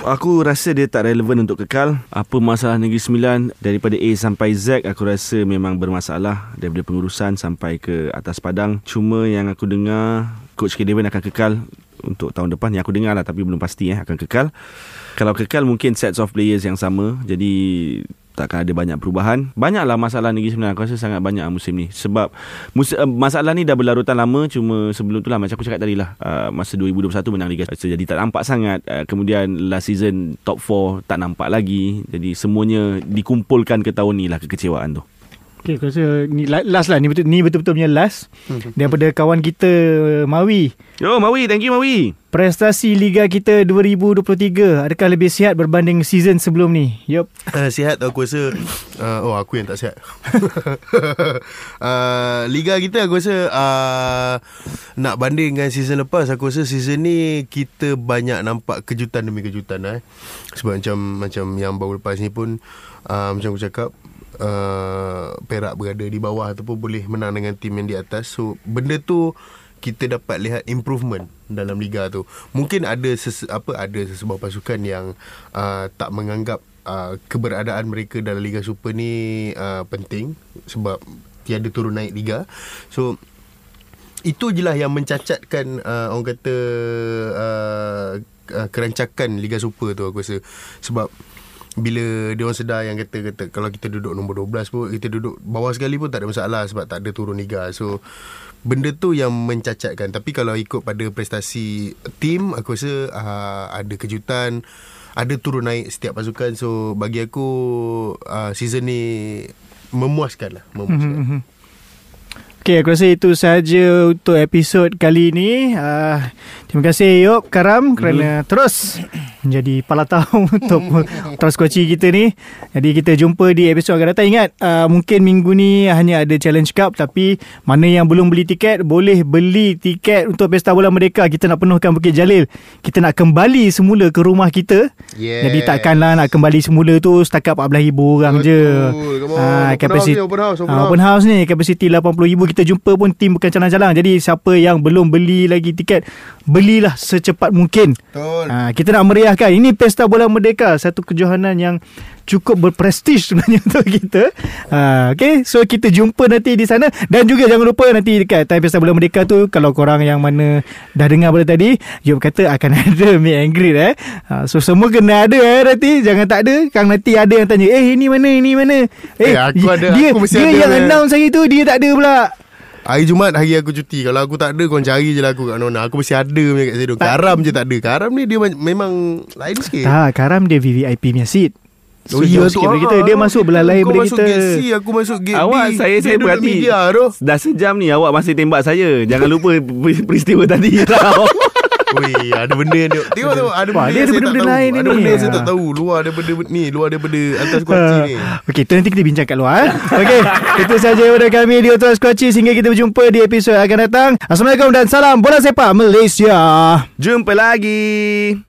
Aku rasa dia tak relevan untuk kekal. Apa masalah Negeri Sembilan daripada A sampai Z aku rasa memang bermasalah daripada pengurusan sampai ke atas padang. Cuma yang aku dengar Coach K. Devon akan kekal untuk tahun depan. Yang aku dengar lah tapi belum pasti eh akan kekal. Kalau kekal mungkin sets of players yang sama. Jadi takkan ada banyak perubahan. Banyaklah masalah Negeri Sembilan. Aku rasa sangat banyak musim ni. Sebab mus- uh, masalah ni dah berlarutan lama. Cuma sebelum tu lah macam aku cakap tadi lah. Uh, masa 2021 menang Liga. So, jadi tak nampak sangat. Uh, kemudian last season top 4 tak nampak lagi. Jadi semuanya dikumpulkan ke tahun ni lah kekecewaan tu. Okay aku rasa ni la- Last lah. Ni betul ni betul-betul punya last. Daripada kawan kita Mawi Yo Mawi, thank you Mawi. Prestasi Liga kita 2023 Adakah lebih sihat Berbanding season sebelum ni? Yup. Uh, sihat aku rasa uh, Oh aku yang tak sihat. Uh, Liga kita aku rasa uh, Nak banding dengan season lepas Aku rasa season ni Kita banyak nampak kejutan demi kejutan eh. Sebab macam Macam yang baru lepas ni pun uh, Macam aku cakap uh, Perak berada di bawah Ataupun boleh menang dengan tim yang di atas So benda tu kita dapat lihat improvement dalam liga tu. Mungkin ada ses, apa ada sesebuah pasukan yang uh, tak menganggap uh, keberadaan mereka dalam liga super ni uh, penting sebab tiada turun naik liga. So itu je lah yang mencacatkan uh, orang kata uh, uh, kerancakan Liga Super tu aku rasa sebab bila dia orang sedar yang kata kata kalau kita duduk nombor 12 pun kita duduk bawah sekali pun tak ada masalah sebab tak ada turun liga. So benda tu yang mencacatkan tapi kalau ikut pada prestasi tim aku rasa uh, ada kejutan ada turun naik setiap pasukan so bagi aku uh, season ni memuaskan lah memuaskan. Mhm. Okay, aku rasa itu sahaja untuk episod kali ini. Uh, terima kasih Yop Karam kerana terus menjadi palatau untuk Trans Koci kita ni. Jadi kita jumpa di episod akan datang. Ingat, uh, mungkin minggu ni hanya ada Challenge Cup tapi mana yang belum beli tiket, boleh beli tiket untuk Pesta Bola Merdeka. Kita nak penuhkan Bukit Jalil. Kita nak kembali semula ke rumah kita. Yes. Jadi takkanlah nak kembali semula tu setakat 14,000 orang Betul. je. Come on. Ah, Open kapasiti- house ni, open house, open house. open house ni kapasiti 80,000 kita jumpa pun tim bukan calang-calang. Jadi siapa yang belum beli lagi tiket, belilah secepat mungkin. Betul. Ha, kita nak meriahkan. Ini Pesta Bola Merdeka, satu kejohanan yang cukup berprestij sebenarnya untuk kita. Ha, okay, so kita jumpa nanti di sana dan juga jangan lupa nanti dekat Time Pesta Bola Merdeka tu kalau korang yang mana dah dengar pada tadi, Yop kata akan ada meet and greet eh. Ha, so semua kena ada eh nanti, jangan tak ada. Kang nanti ada yang tanya, "Eh, ini mana? Ini mana?" Eh, aku ada, dia, aku mesti dia ada yang punya. announce hari tu dia tak ada pula. Hari Jumaat hari aku cuti. Kalau aku tak ada Kau cari je lah aku kat Nona. Aku mesti ada punya kat situ. Karam je tak ada. Karam ni dia ma- memang Lain sikit. Tak, Karam dia VVIP punya seat. So, Oh iya tu. ah, kita. Dia ah, masuk belah lain Kau daripada masuk kita. gate C Aku masuk gate Awak B. Saya Dia saya duduk berhati. media Dah sejam ni awak masih tembak saya. Jangan lupa peri- peristiwa tadi. Tau. Weh ada benda yang dia Tengok tu Ada Wah, benda dia yang ada saya tak benda-benda tahu lain Ada ni. benda yang saya Ah. tak tahu Luar daripada ni Luar daripada Atas kuaci ni Okey, tu nanti kita bincang kat luar. Eh? Okey, itu saja daripada kami di Otos Koci. Sehingga kita berjumpa di episod akan datang. Assalamualaikum dan salam bola sepak Malaysia. Jumpa lagi.